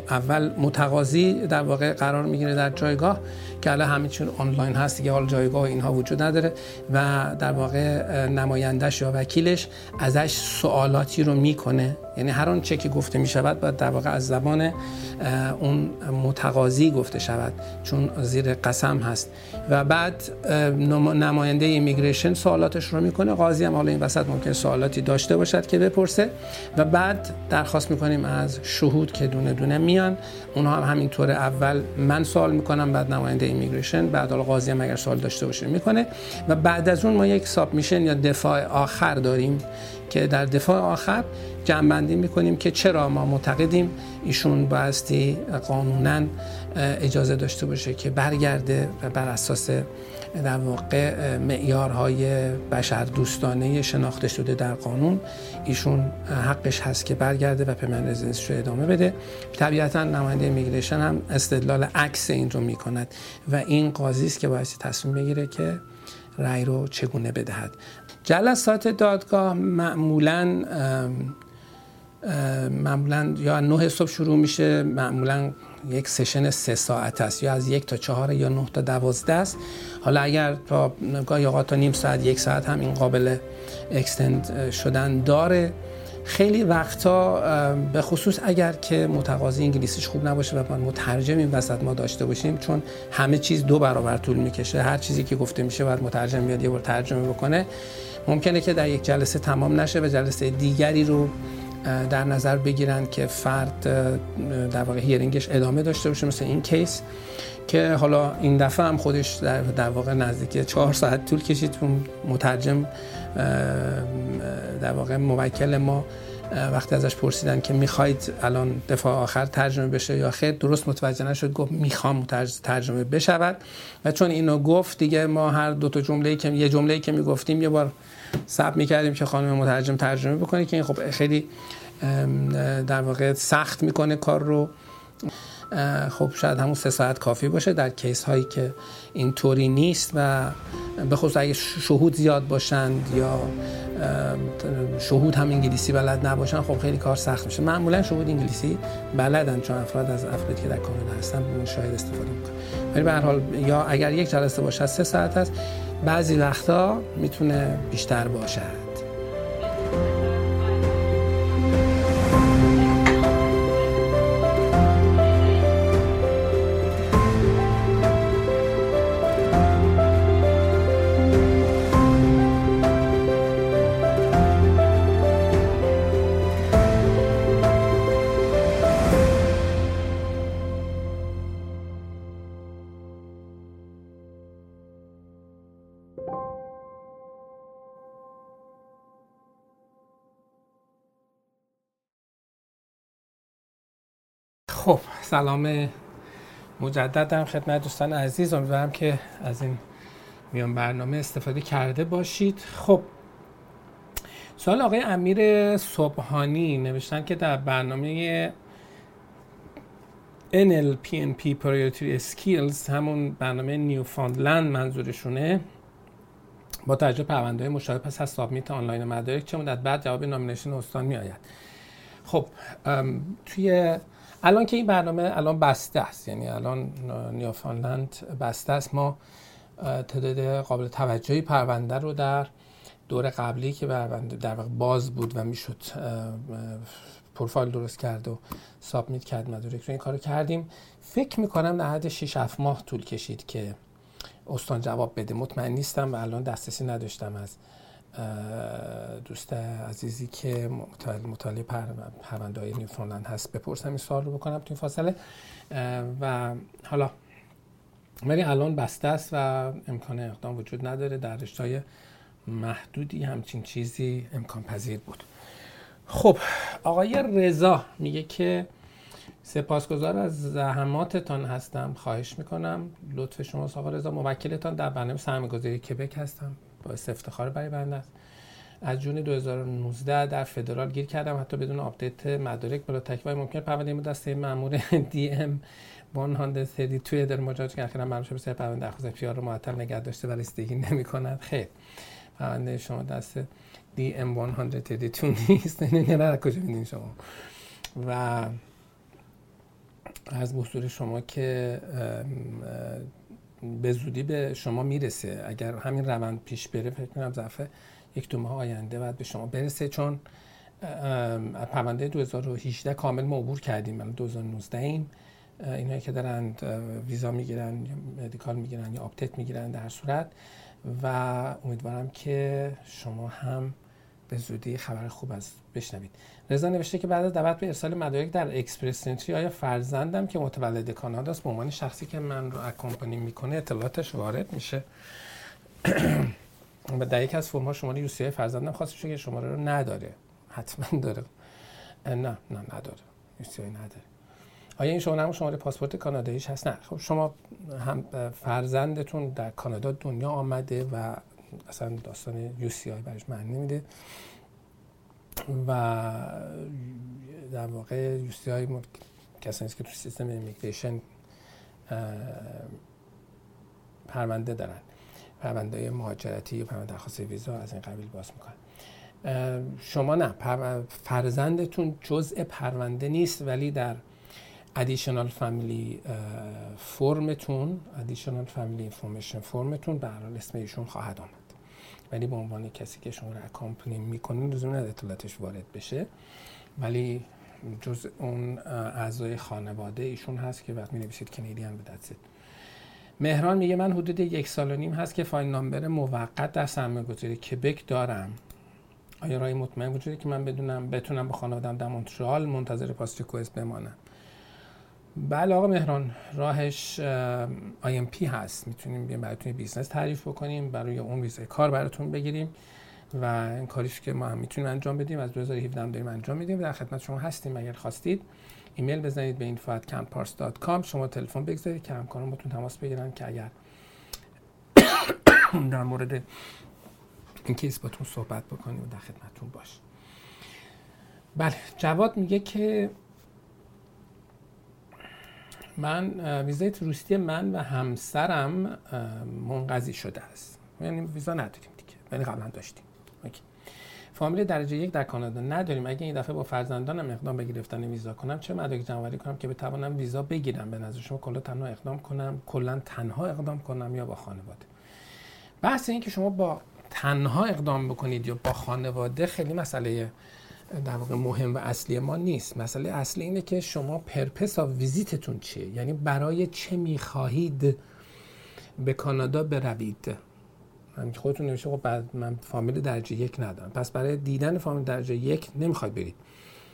اول متقاضی در واقع قرار می‌گیره در جایگاه که الان همه چون آنلاین هست دیگه حال جایگاه اینها وجود نداره و در واقع نمایندش یا وکیلش ازش سوالاتی رو می‌کنه. یعنی هر آنچه که گفته می شود باید در واقع از زبان اون متقاضی گفته شود چون زیر قسم هست. و بعد نماینده immigration سوالاتش رو می‌کنه. قاضی هم حالا این وسط ممکن سوالاتی داشته باشد که بپرسه. و بعد درخواست می‌کنیم از شهود که دونه دونه میان. اونها هم همینطور اول من سوال می‌کنم بعد نماینده immigration بعد حالا قاضی هم اگر سوال داشته باشه می‌کنه. و بعد از اون ما یک submission یا دفاع آخر داریم که در دفاع آخر جمعبندی می‌کنیم که چرا ما معتقدیم ایشون بایستی قانونا اجازه داشته باشه که برگرده و بر اساس در واقع معیارهای بشر دوستانه شناخته شده در قانون. ایشون حقش هست که برگرده و پمن رزیدنس رو ادامه بده. طبیعتا نماینده ایمیگریشن هم استدلال عکس این رو می‌کند و این قاضی است که باید تصمیم بگیره که رأی رو چگونه بدهد. جلسات دادگاه معمولا معمولا یا نه صبح شروع میشه معمولا یک سشن سه ساعت است یا از یک تا چهار یا نه تا دوازده است. حالا اگر تا گاهی اوقات تا نیم ساعت یک ساعت هم این قابل اکستند شدن داره. خیلی وقتا به خصوص اگر که متقاضی انگلیسیش خوب نباشه و مترجم این وسط ما داشته باشیم چون همه چیز دو برابر طول می‌کشه. هر چیزی که گفته میشه باید مترجم بیاد یه بار ترجمه بکنه. ممکنه که در یک جلسه تمام نشه و جلسه دیگری رو در نظر بگیرن که فرد در واقع هیرینگش ادامه داشته باشه مثل این کیس که حالا این دفعه هم خودش در, در واقع نزدیک چهار ساعت طول کشید. مترجم در واقع موکل ما وقتی ازش پرسیدن که می‌خواید الان دفاع آخر ترجمه بشه یا خیر درست متوجه نشد گفت می‌خوام ترجمه بشود. و چون اینو گفت دیگه ما هر دو تا جمله که یه جمله که می‌گفتیم یه بار ثبت می‌کردیم که خانم مترجم ترجمه بکنه که این خب خیلی در واقع سخت می‌کنه کار رو. خب شاید همون سه ساعت کافی باشه در کیس هایی که اینطوری نیست و به خصوص اگه شهود زیاد باشند یا شهود هم انگلیسی بلد نباشن خب خیلی کار سخت میشه. معمولا شهود انگلیسی بلدن چون افراد از افرادی که در کانادا هستن به شاهد استفاده می‌کنن ولی به هر حال یا اگر یک جلسه باشه سه ساعت است بعضی وقتا می‌تونه بیشتر باشد. خب سلام مجددم خدمت دوستان عزیز. امیدوارم که از این میان برنامه استفاده کرده باشید. خب سوال آقای امیر صبحانی نوشتن که در برنامه NLPNP Priority Skills همون برنامه نیوفاندلند منظورشونه با توجه پرونده مشابه پس از سابمیت آنلاین مدارک چه مدت بعد جواب نامینیشن استان می خب توی الان که این برنامه الان بسته است یعنی الان نیوفانلند بسته است. ما تعداد قابل توجهی پرونده رو در دور قبلی که پرونده در واقع باز بود و می‌شد پروفایل درست کرد و سابمیت کرد مدارک رو این کارو کردیم. فکر می‌کنم در حد 6 7 ماه طول کشید که استان جواب بده. مطمئن نیستم و الان دسترسی نداشتم از دوست عزیزی که مطالعه پرونده های نیوفونلند هست بپرسم این سوال رو بکنم تو این فاصله. و حالا ولی الان بسته است و امکان اقدام وجود نداره. در رشتهای محدودی همچین چیزی امکان پذیر بود. خب آقای رضا میگه که سپاسگزار از زحماتتان هستم خواهش می‌کنم لطف شما آقا رضا موکلتان در برنامه سرمایه‌گذاری کبک هستم باعث افتخار برای بنده است از جون 2019 در فدرال گیر کردم حتی بدون آپدیت مدارک بلا تکوای ممکن پرونده ما دسته مامور دی ام 132 در مجاز که اخیرا معلوم شد به پرونده درخواست پیار رو معطل نگه داشته ولی استیگی نمی کند خیر پرونده شما دست دی ام 132 نیست نه کجا میدین شما و از بحضور شما که به زودی به شما می‌رسه. اگر همین روند پیش بره فکر کنم ظرف یک دو ماه آینده باید به شما برسه چون پرونده 2018 کامل ما عبور کردیم. من 2019 ایم. اینایی که دارن ویزا می‌گیرن یا medical می‌گیرن یا update می‌گیرن در صورت. و امیدوارم که شما هم به زودی خبر خوب از بشنوید. رضا نوشته که بعد از دعوت به ارسال مدارک در Express Entry آیا فرزندم که متولد کانادا است به عنوان شخصی که من رو accompany می‌کنه اطلاعاتش وارد میشه؟ و در یک از فرم ها شماره UCI فرزندم خواستش که شماره رو نداره. حتما داره. نه نه نداره. UCI نداره. آیا این شما شماره پاسپورت کاناداییش هست؟ نه. خب شما هم فرزندتون در کانادا دنیا آمده و اصلا داستان UCI برش معنی نمیده. و در واقع UCI کسانی که تو سیستم immigration پرونده دارن. پرونده مهاجرتی یا پرونده درخواست ویزا از این قبیل باز می‌کنن. شما نه فرزندتون جزء پرونده نیست ولی در ادیشنال فامیلی فرمتون ادیشنال فامیلی انفورمیشن فرمتون به حال اسم ایشون خواهد آمد. ولی به عنوان کسی که شما رو اکامپنی می‌کنین لزوم نداره اطلاعاتش وارد بشه. ولی جز اون اعضای خانواده ایشون هست که وقت می نویسید کنیدیان به دستید مهران میگه من حدود یک سال و نیم هست که file number موقت در سرمایه گذاری کبک دارم. آیا راهی مطمئن وجوده که من بدونم بتونم با خانوادم در مونترال منتظر passport request بمانم؟ بله آقا مهران راهش پی هست. می‌تونیم بیایم براتون business تعریف بکنیم برای اون ویزای کار براتون بگیریم و این کاریش که ما هم می‌تونیم انجام بدیم از 2017 هم داریم انجام میدیم در خدمت شما هستیم. اگر خواستید ایمیل بزنید به info@campars.com شما تلفن بگذارید که همکاران باتون تماس بگیرن که اگر در مورد این case باتون صحبت بکنیم و در خدمتتون باش. بله جواد میگه که من ویزای تروریستی من و همسرم منقضی شده است. یعنی ویزا نداریم دیگه. ولی قبلا داشتیم. OK. فامیل درجه یک در کانادا نداریم. اگه این دفعه با فرزندانم اقدام به گرفتن ویزا کنم چه مدارک جمع کنم که بتوانم ویزا بگیرم؟ به نظر شما کلا تنها اقدام کنم؟ کلا تنها اقدام کنم یا با خانواده؟ بحث این که شما با تنها اقدام بکنید یا با خانواده خیلی مسئله در واقع مهم و اصلی ما نیست. مسئله اصلی اینه که شما purpose of visit تون چیه؟ یعنی برای چه می‌خواهید به کانادا بروید؟ من خودتون نمیشه خب من فامیل درجه یک ندارم. پس برای دیدن فامیل درجه یک نمی‌خواید برید.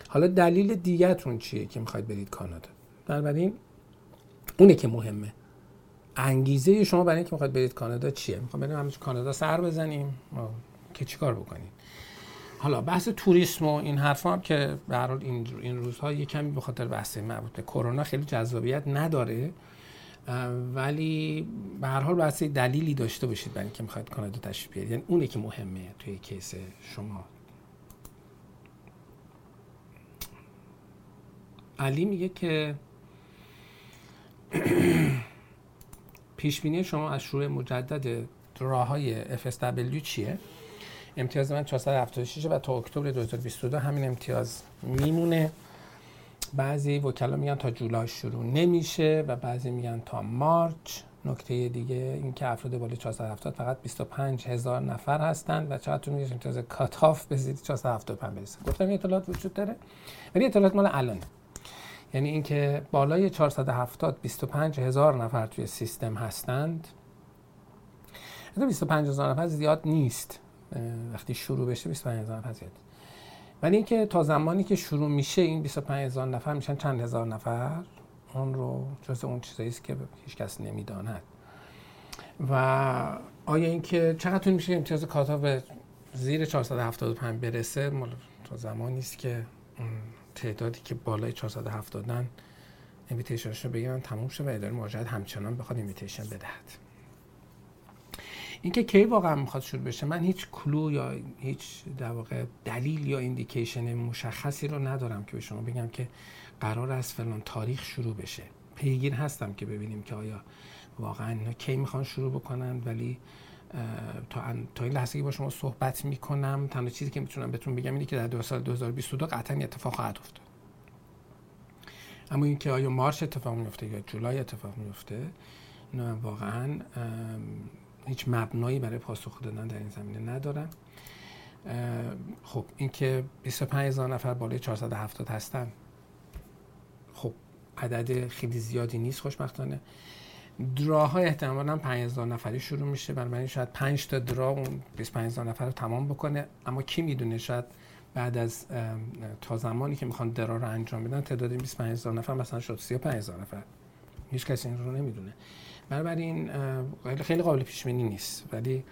حالا دلیل دیگهتون چیه که می‌خواید برید کانادا؟ بنابراین اونه که مهمه. انگیزه شما برای اینکه می‌خواید برید کانادا چیه؟ می‌خوام بریم همش کانادا سر بزنیم. که چیکار بکنیم؟ حالا بحث توریسم و این حرفا هم که به هر حال این این روزها یه کمی به خاطر بحث مربوط به کرونا خیلی جذابیت نداره. ولی به هر حال بحث دلیلی داشته باشید برای اینکه می‌خواید کانادا تشریف بیارید. یعنی اونه که مهمه توی کیس شما. علی میگه که پیش بینی شما از شروع مجدد راه های FSW چیه؟ امتیاز من 476 و تا اکتبر 2022 همین امتیاز میمونه. بعضی وکلا میگن تا جولای شروع نمیشه و بعضی میگن تا مارچ. نکته دیگه این که افراد بالای 470 فقط 25 هزار نفر هستند و چقدر میگه امتیاز کاتاف به زیر 475 برسه. گفتم این اطلاعات وجود داره. ولی اطلاعات مال الان. یعنی اینکه بالای 470 25 هزار نفر توی سیستم هستند. 25 هزار نفر زیاد نیست. وقتی شروع بشه 25 هزار نفر زیاد ولی اینکه تا زمانی که شروع میشه این 25 هزار نفر میشن چند هزار نفر اون رو جز اون چیزایی است که هیچ کس نمی‌داند. و آیا اینکه چقدر طول میشه امتیاز cut به زیر 475 برسه؟ تا زمانی است که اون تعدادی که بالای 470 دن invitation ش رو بگیرن تموم شه و اداره مهاجرت همچنان بخواد invitation بدهد. اینکه کی واقعا می‌خواد شروع بشه من هیچ کلو یا هیچ در واقع دلیل یا ایندیکیشن مشخصی رو ندارم که به شما بگم که قرار است فلان تاریخ شروع بشه. پیگیر هستم که ببینیم که آیا واقعا کی می‌خوان شروع بکنن ولی تا, تا این لحظه که با شما صحبت می‌کنم تنها چیزی که می‌تونم بهتون بگم اینه که در دو سال 2022 قطعا اتفاق خواهد افتاد. اما اینکه آیا مارچ اتفاق میفته یا جولای اتفاق میفته اینا واقعا هیچ مبنایی برای پاسخ دادن در این زمینه ندارم خب اینکه 25 هزار نفر بالای 470 هستن. خب عدد خیلی زیادی نیست خوشبختانه. دراهای احتمالا 5000 نفری شروع میشه. بنابراین شاید 5 تا درا اون 25000 نفر رو تمام بکنه. اما کی می‌دونه؟ شاید بعد از تا زمانی که می‌خوان درا رو انجام بدن تعداد 25000 نفر مثلا شد 35000 نفر. هیچ کسی این رو نمی‌دونه. بنابراین خیلی قابل پیش بینی نیست. ولی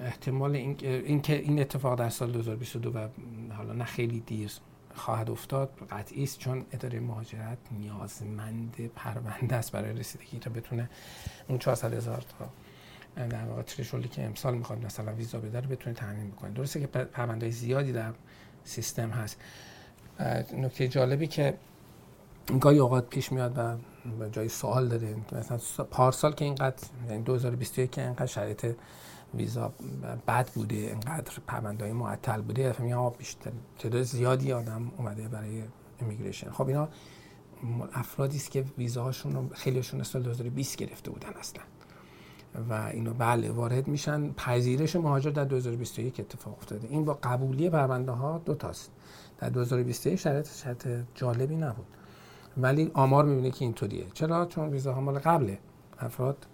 احتمال این, این این اتفاق در سال 2022 و حالا نه خیلی دیر خواهد افتاد قطعی است چون اداره مهاجرت نیازمند پرونده است برای رسیدگی تا بتونه اون 400 هزار تا در واقع تریشولی که امسال می‌خواد مثلا ویزا بده رو بتونه تامین بکنه. درسته که پرونده زیادی در سیستم هست. نکته جالبی که گاهی اوقات پیش میاد و جای سوال داره مثلا پارسال که اینقدر یعنی 2021 که اینقدر شرایط ویزا بد بوده اینقدر پروندهای معطل بوده فهمیدم بیشتر تعداد زیادی آدم اومده برای امیگریشن خب اینا افرادی است که ویزاهاشون رو خیلیشون سال 2020 گرفته بودن اصلا. و اینو بله وارد میشن پذیرش مهاجر در 2021 اتفاق افتاده. این با قبولی پرونده ها دو تاست. در 2021 شرایط شرط جالبی نبود. ولی آمار می‌بینه که اینطوریه. چرا؟ چون ویزاها مال قبله. افراد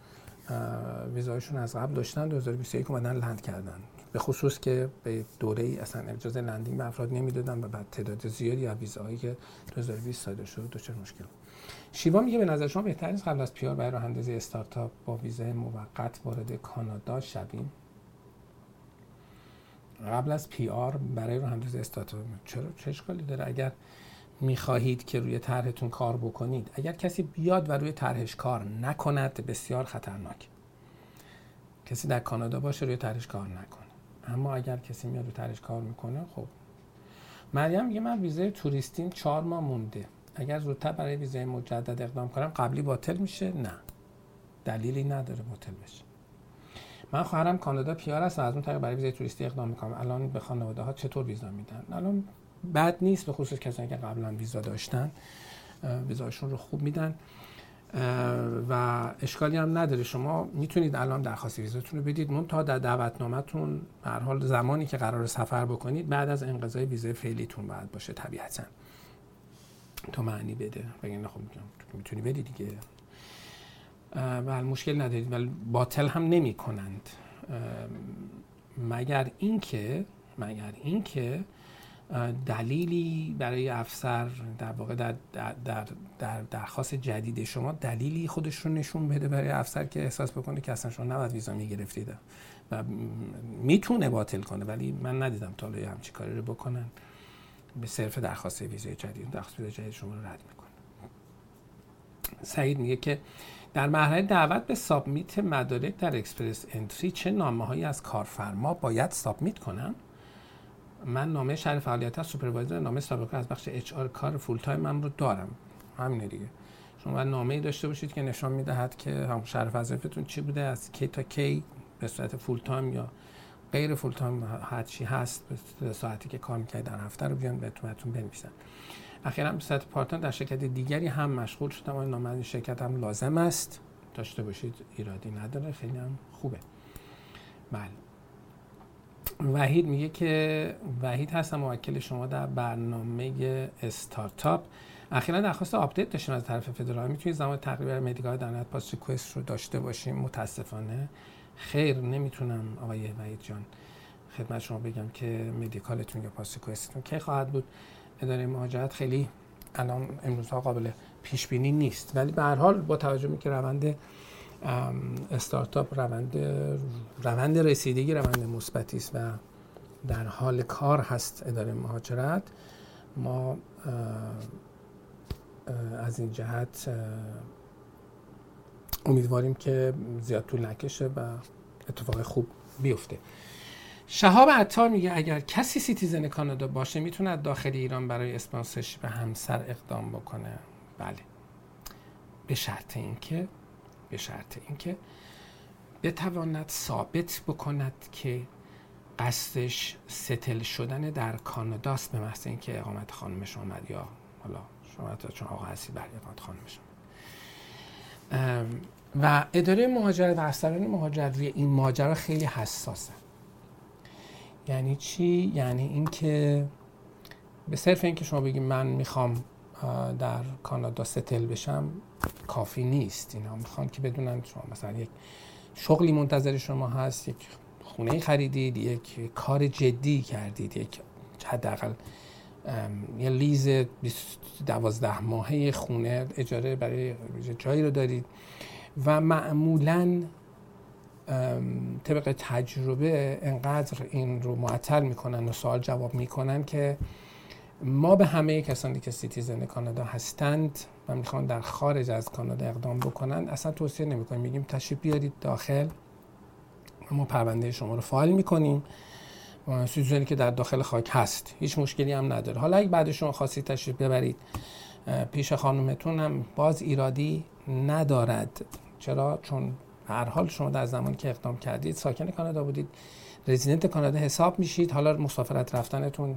ویزایشون از قبل داشتن 2021 اومدن لند کردن. به خصوص که به دوره ای اصلا اجازه لندینگ به افراد نمی‌دادن و بعد تعداد زیادی از ویزاهایی که 2020 صادر شد دچار مشکل. شیوا میگه به نظر شما بهتر نیست قبل از پیار برای راه اندازی استارتاپ با ویزای موقت وارد کانادا شویم؟ قبل از پی آر برای راه اندازی استارتاپ. چرا؟ چه اشکالی داره؟ اگر می‌خواهید که روی طرحتون کار بکنید اگر کسی بیاد و روی طرحش کار نکند بسیار خطرناک. کسی در کانادا باشه روی طرحش کار نکنه. اما اگر کسی میاد روی طرحش کار می‌کنه خب. مریم میگه من ویزای توریستیم چهار ماه مونده. اگر زودتر برای ویزای مجدد اقدام کنم قبلی باطل میشه؟ نه. دلیلی نداره باطل بشه. من خواهرم کانادا پیار است از اون طریق برای ویزای توریستی اقدام می‌کنم. الان به خانواده ها چطور ویزا میدن؟ الان بد نیست به خصوص کسانی که قبلا ویزا داشتن ویزاشون رو خوب میدن. و اشکالی هم نداره. شما می‌تونید الان درخواست ویزاتون رو بدید. من تا در دعوتنامهتون به حال زمانی که قرار سفر بکنید بعد از انقضای ویزای فعلیتون باید باشه طبیعتا. تا معنی بده. بگن خب می‌تونی بدی دیگه. و مشکل ندارید. ولی باطل هم نمی کنند مگر اینکه مگر اینکه دلیلی برای افسر در واقع در, در, در درخواست جدید شما دلیلی خودش رو نشون بده برای افسر که احساس بکنه که اصلا شما نباید ویزا می‌گرفتید و می‌تونه باطل کنه ولی من ندیدم تا حالا همچی کاری رو بکنن. به صرف درخواست ویزای جدید درخواست ویزای جدید شما رو رد می‌کنه. سعید میگه که در مرحله دعوت به submit مدارک در Express Entry چه نامه هایی از کارفرما باید submit کنم؟ من نامه شرح فعالیت از supervisor نامه سابقه از بخش HR کار full time من رو دارم. همینه دیگه. شما باید نامه ای داشته باشید که نشان می‌دهد که هم شرح وظیفتون چی بوده از کی تا کی به صورت full time یا غیر full time هر چی هست به ساعتی که کار می‌کنید در هفته رو بیان بهتون بنویسن. اخیرا به صورت partner در شرکت دیگری هم مشغول شدم. و نامه این شرکت هم لازم است؟ داشته باشید ایرادی نداره. خیلی هم خوبه. بله. وحید میگه که وحید هستم موکل شما در برنامه استارتاپ. اخیرا درخواست update داشتیم از طرف federal. می‌تونید زمان تقریبا medical در نت passport request رو داشته باشیم متاسفانه. خیر نمی‌تونم آقای وحید جان خدمت شما بگم که مدیکالتون یا پاس ریکوستتون کی خواهد بود. اداره مهاجرت خیلی الان امروزها قابل پیش بینی نیست. ولی به هر حال با توجه به که روند استارتاپ روند روند رسیدگی روند مثبتی است و در حال کار هست اداره مهاجرت. ما از این جهت امیدواریم که زیاد طول نکشه و اتفاق خوب بیفته. شهاب عطار میگه اگر کسی citizen کانادا باشه می‌تونه داخل ایران برای sponsorship همسر اقدام بکنه. بله. به شرط اینکه به شرط اینکه بتواند ثابت بکند که قصدش settle شدن در کاناداست به محض اینکه اقامت خانمش آمد یا حالا شما تا چون آقا هستی برای اقامت خانمش آمد و اداره مهاجرت و افسران مهاجرت روی این ماجرا خیلی حساسه. یعنی چی؟ یعنی اینکه به صرف اینکه شما بگید من می‌خوام در کانادا ستل بشم کافی نیست. اینا می‌خوان که بدونن شما مثلا یک شغلی منتظر شما هست یک خونه خریدید یک کار جدی کردید یک حداقل یه لیز دوازده ماهه خونه اجاره برای جایی رو دارید. و معمولا طبق تجربه انقدر این رو معطل می‌کنن و سوال جواب می‌کنن که ما به همه کسانی که citizen کانادا هستند و می‌خوان در خارج از کانادا اقدام بکنن اصلا توصیه نمی‌کنیم. میگیم تشریف بیارید داخل. ما پرونده شما رو فایل می‌کنیم. citizen ی که در داخل خاک هست هیچ مشکلی هم نداره. حالا اگه بعد شما خواستید تشریف ببرید پیش خانومتون هم باز ایرادی ندارد. چرا؟ چون هر حال شما در زمانی که اقدام کردید ساکن کانادا بودید. رزیدنت کانادا حساب میشید. حالا مسافرت رفتنتون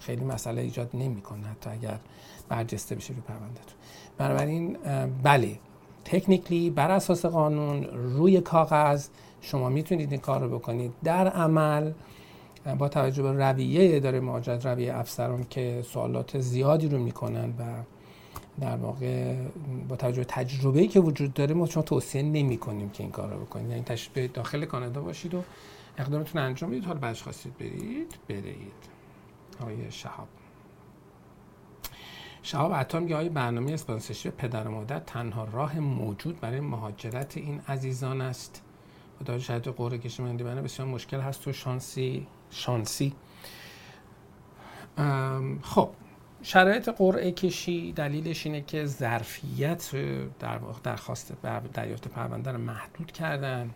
خیلی مسئله ایجاد نمی‌کنه. حتی اگر برجسته بشه روی پرونده‌تون. بنابراین بله technically بر اساس قانون روی کاغذ شما می‌تونید این کار رو بکنید. در عمل با توجه به رویه اداره مهاجرت رویه افسران که سوالات زیادی رو می‌کنن و در واقع با توجه به تجربه‌ای که وجود داره ما شما توصیه نمی کنیم که این کار رو بکنید. یعنی تشریف داخل کانادا باشید و اقدامتون انجام بدید. حالا بعدش خواستید برید. برید. آقای شهاب. شهاب عطا میگه آیا برنامه اسپانسرشیپ پدر و مادر تنها راه موجود برای مهاجرت این عزیزان است. و داره شاید قرعه کشی مندی بسیار مشکل هست و شانسی شانسی. خب. شرایط قرعه کشی دلیلش اینه که ظرفیت در درخواست دریافت پرونده رو محدود کردن.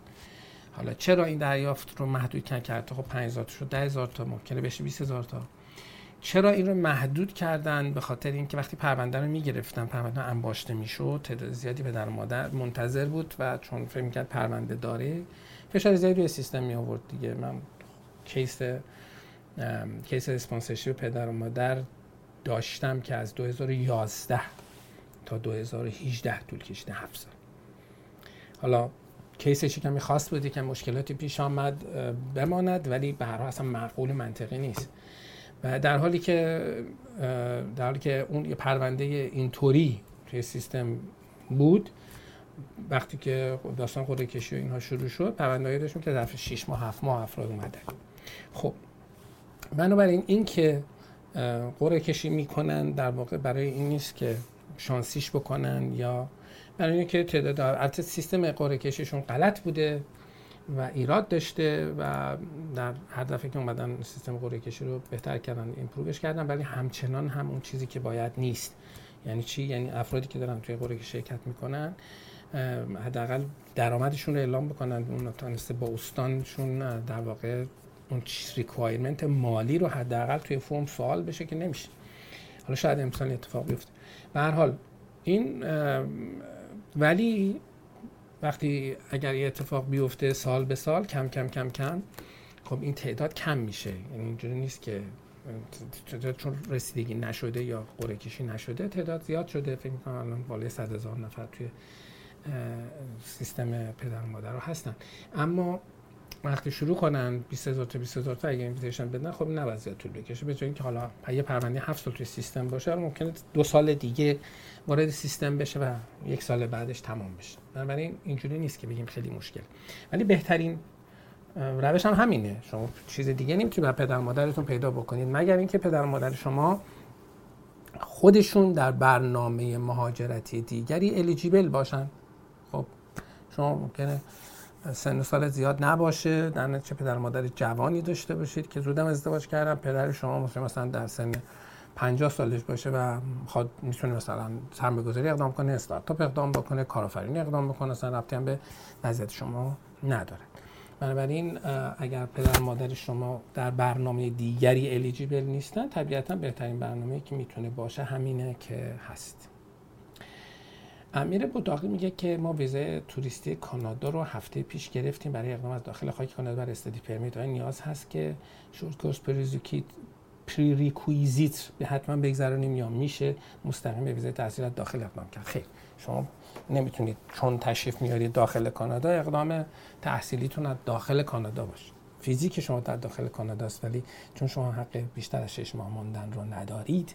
حالا چرا این دریافت رو محدود کرد خب 5000 تا شد 10000 تا ممکنه بشه 20000 تا. چرا این رو محدود کردن؟ به خاطر اینکه وقتی پرونده رو می‌گرفتن پرونده انباشته می‌شد تعداد زیادی به در مادر منتظر بود و چون فکر می‌کرد پرونده داره فشار زیادی روی سیستم می آورد دیگه. من case case sponsorship پدر و مادر داشتم که از 2011 تا 2018 طول کشیده 7 سال. حالا case ش کمی خاص بود که مشکلاتی پیش آمد بماند ولی به هر اصلا معقول منطقی نیست. و در حالی که در حالی که اون یه پرونده اینطوری توی سیستم بود وقتی که داستان قرعه کشی و اینها شروع شد پرونده داشتیم که ظرف 6 ماه 7 ماه افراد اومدن. خب بنابراین این که قرعه کشی می‌کنن در واقع برای این نیست که شانسیش بکنن یا برای اینکه تعداد البته سیستم قرعه کشیشون غلط بوده و ایراد داشته و در هر دفعه که اومدن سیستم قرعه کشی رو بهتر کردن ایمپرووش کردن ولی همچنان هم اون چیزی که باید نیست. یعنی چی؟ یعنی افرادی که دارن توی قرعه شرکت می‌کنن حداقل درآمدشون رو اعلام بکنن اون تانسته با استانشون در واقع اون ریکوایرمنت مالی رو حداقل توی فرم سوال بشه که نمیشه. حالا شاید امسال اتفاق بیفته. به هر حال این ولی وقتی اگر یه اتفاق بیفته سال به سال کم کم کم کم خب این تعداد کم میشه. یعنی اینجوری نیست که چون رسیدگی نشده یا قرعه کشی نشده تعداد زیاد شده. فکر می‌کنم الان بالای 100 هزار نفر توی سیستم پدر و مادر رو هستن. اما وقتی شروع کنن 20 هزار تا 20 هزار تا اگه اینویتیشن بدن خب نباید زیاد طول بکشه به اینکه حالا یه پرونده 7 سال توی سیستم باشه ممکنه دو سال دیگه وارد سیستم بشه و یک سال بعدش تمام بشه. بنابراین اینجوری نیست که بگیم خیلی مشکل. ولی بهترین روش هم همینه. شما چیز دیگه نمی‌تونید بر پدر مادرتون پیدا بکنید. مگر اینکه پدر مادر شما خودشون در برنامه مهاجرتی دیگری الیجیبل باشن؟ خب شما ممکنه سن سال زیاد نباشه. در نتیجه پدر مادر جوانی داشته باشید که زودم ازدواج کردن. پدر شما مثلا در سن 50 سالش باشه و خود می‌تونه مثلا سرمایه گذاری اقدام کنه استارتاپ اقدام بکنه کارآفرینی اقدام بکنه. اصلا ربطی هم به وضعیت شما نداره. بنابراین اگر پدر مادر شما در برنامه دیگری eligible نیستن طبیعتا بهترین برنامه که می‌تونه باشه همینه که هست. امیر بوداقی میگه که ما ویزای توریستی کانادا رو هفته پیش گرفتیم. برای اقدام از داخل خاک کانادا برای study permit نیاز هست که short course prerequisite prerequisite به حتما بگذرانیم یا میشه مستقیم به ویزای تحصیلات داخل اقدام کرد. خیر شما نمی‌تونید چون تشریف میارید داخل کانادا اقدام تحصیلیتون از داخل کانادا باشه. فیزیک شما در داخل کانادا است ولی چون شما حق بیشتر از 6 ماه ماندن رو ندارید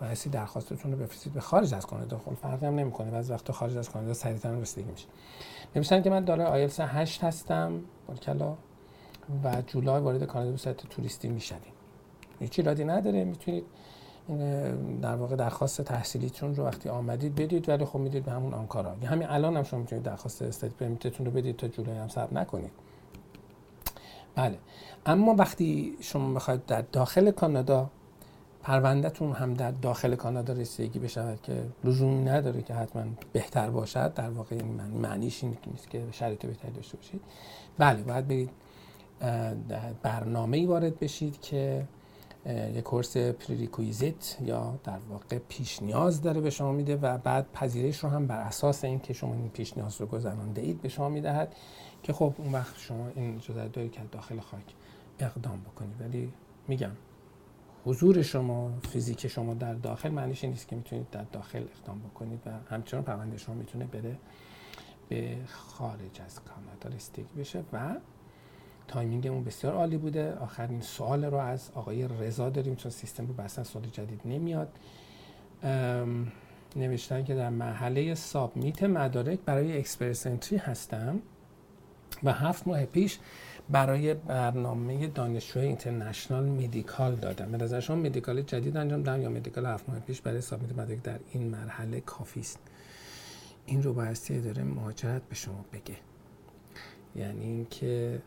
بایستی درخواستتون رو بفرستید به خارج از کانادا. خب فرقی هم نمی‌کنه. بعضی وقتا خارج از کانادا سریعتر رسیدگی میشه. نمیشن که من داره آیلتس 8 هستم بالکلا و جولای وارد کانادا به صورت توریستی می‌شدیم هیچ ایرادی نداره. می‌تونید در واقع درخواست تحصیلیتون رو وقتی آمدید بدید ولی خب می‌دید به همون آنکارا. همین الان هم شما می‌تونید درخواست استادی پرمیتتون رو بدید تا جولای هم صبر نکنید. بله. اما وقتی شما بخواید در داخل کانادا پروندهتون هم در داخل کانادا رسیدگی بشود که لزومی نداره که حتما بهتر باشد. در واقع این معنیش این نیست که شرایط بهتری داشته باشید. بله باید برید برنامه ای وارد بشید که یک کورس پریریکویزیت یا در واقع پیش نیاز داره به شما میده و بعد پذیرش رو هم بر اساس اینکه شما این پیش نیاز رو گذرانده اید به شما می‌دهد که خب اون وقت شما این اجازه دارید که داخل خاک اقدام بکنید. ولی میگم حضور شما فیزیک شما در داخل معنیش نیست که می‌تونید در داخل اقدام بکنید و همچنان پرونده شما می‌تونه بره به خارج از کانادا رسیدگی بشه و timing اون بسیار عالی بوده. آخرین سوال رو از آقای رضا داریم چون سیستم رو بسن سال جدید نمیاد. نوشتن که در مرحله submit مدارک برای Express Entry هستم و هفت ماه پیش برای برنامه دانشجوی international medical دادم. به نظر شما medical جدید انجام دادم یا medical هفت ماه پیش برای submit مدارک در این مرحله کافی است. این رو بایستی داره مهاجرت به شما بگه. یعنی اینکه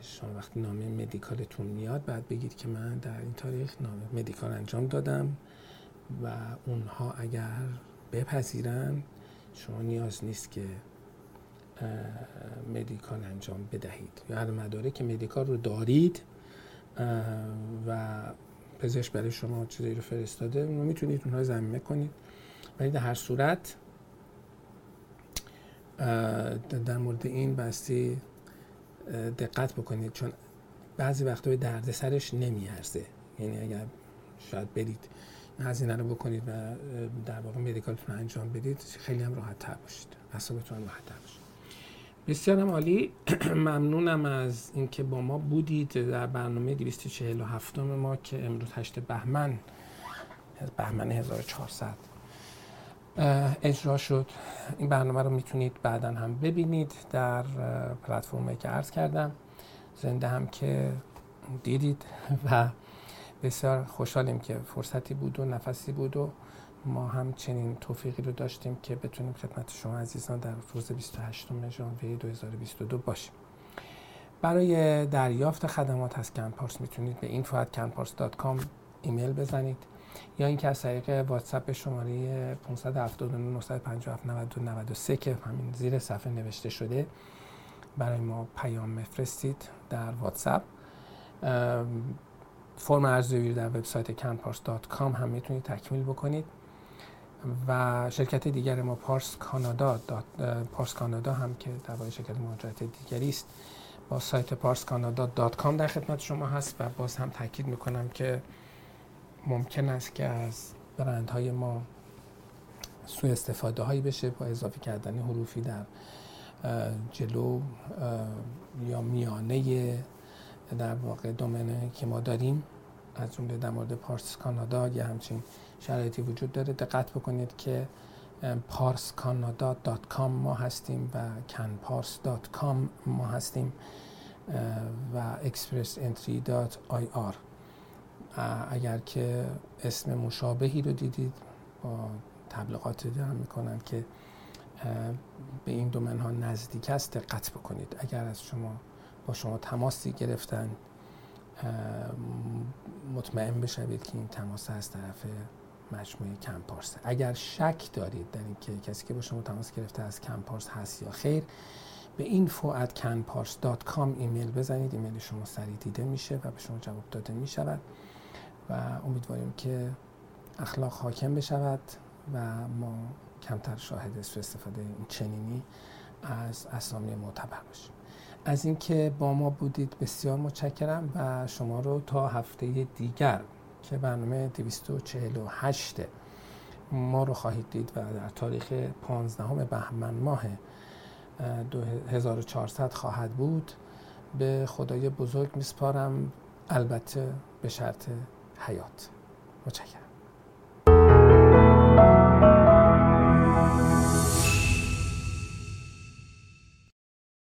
شما وقتی نامه مدیکالتون میاد بعد بگید که من در این تاریخ نامه مدیکال انجام دادم و اونها اگر بپذیرن شما نیاز نیست که مدیکال انجام بدهید. یا هر مدارک مدیکال رو دارید و پزشک برای شما چیزی رو فرستاده اونو می‌تونید اونها زمینه کنید. ولی در هر صورت در مورد این بستی دقت بکنید. چون بعضی وقتا به درد سرش نمیارزه. یعنی اگر شاید برید هزینه رو بکنید و در واقع مدیکالتون انجام بدید خیلی هم راحت تر باشید. اصابتون راحت تر باشید. بسیار عالی. ممنونم از اینکه با ما بودید در برنامه 247 ما که امروز 8 بهمن بهمن 1400 اجرا شد. این برنامه رو می‌تونید بعدا هم ببینید در پلتفرمی که عرض کردم. زنده هم که دیدید و بسیار خوشحالیم که فرصتی بود و نفسی بود و ما هم چنین توفیقی رو داشتیم که بتونیم خدمت شما عزیزان در روز 28 ژانویه 2022 باشیم. برای دریافت خدمات از کمپارس می‌تونید به info@campars.com ایمیل بزنید یا اینکه از طریق واتساپ شماره 579 957 92 که همین زیر صفحه نوشته شده برای ما پیام مفرستید در واتساپ. فرم ارزیابی در وبسایت canpars.com هم می‌تونید تکمیل بکنید. و شرکت دیگر ما پارس کانادا پارس کانادا هم که در شرکت مهاجرت دیگری است با سایت پارس کانادا در خدمت شما هست و باز هم تاکید می‌کنم که ممکن است که از برندهای ما سوء استفاده هایی بشه با اضافه کردن حروفی در جلو یا میانه در واقع دومنه که ما داریم. از جمله در مورد پارس کانادا یا همچین شرایطی وجود داره. دقت بکنید که پارس کانادا ما هستیم و کنپارس دات ما هستیم و اکسپرس انتری اگر که اسم مشابهی رو دیدید با تبلیغات هم می‌کنن که به این دومن ها نزدیک است دقت بکنید. اگر از شما با شما تماسی گرفتن مطمئن بشوید که این تماس از طرف مجموعه کمپارس اگر شک دارید در اینکه کسی که با شما تماس گرفته از کمپارس هست یا خیر به info at ایمیل بزنید. ایمیل شما سریع دیده میشه و به شما جواب داده می‌شود و امیدواریم که اخلاق حاکم بشود و ما کمتر شاهد سو استفاده این چنینی از اسامی معتبر باشیم. از اینکه با ما بودید بسیار متشکرم و شما رو تا هفته دیگر که برنامه 248 ما رو خواهید دید و در تاریخ 15 بهمن ماه 2400 خواهد بود. به خدای بزرگ میسپارم. البته به شرط حیات. متشکرم.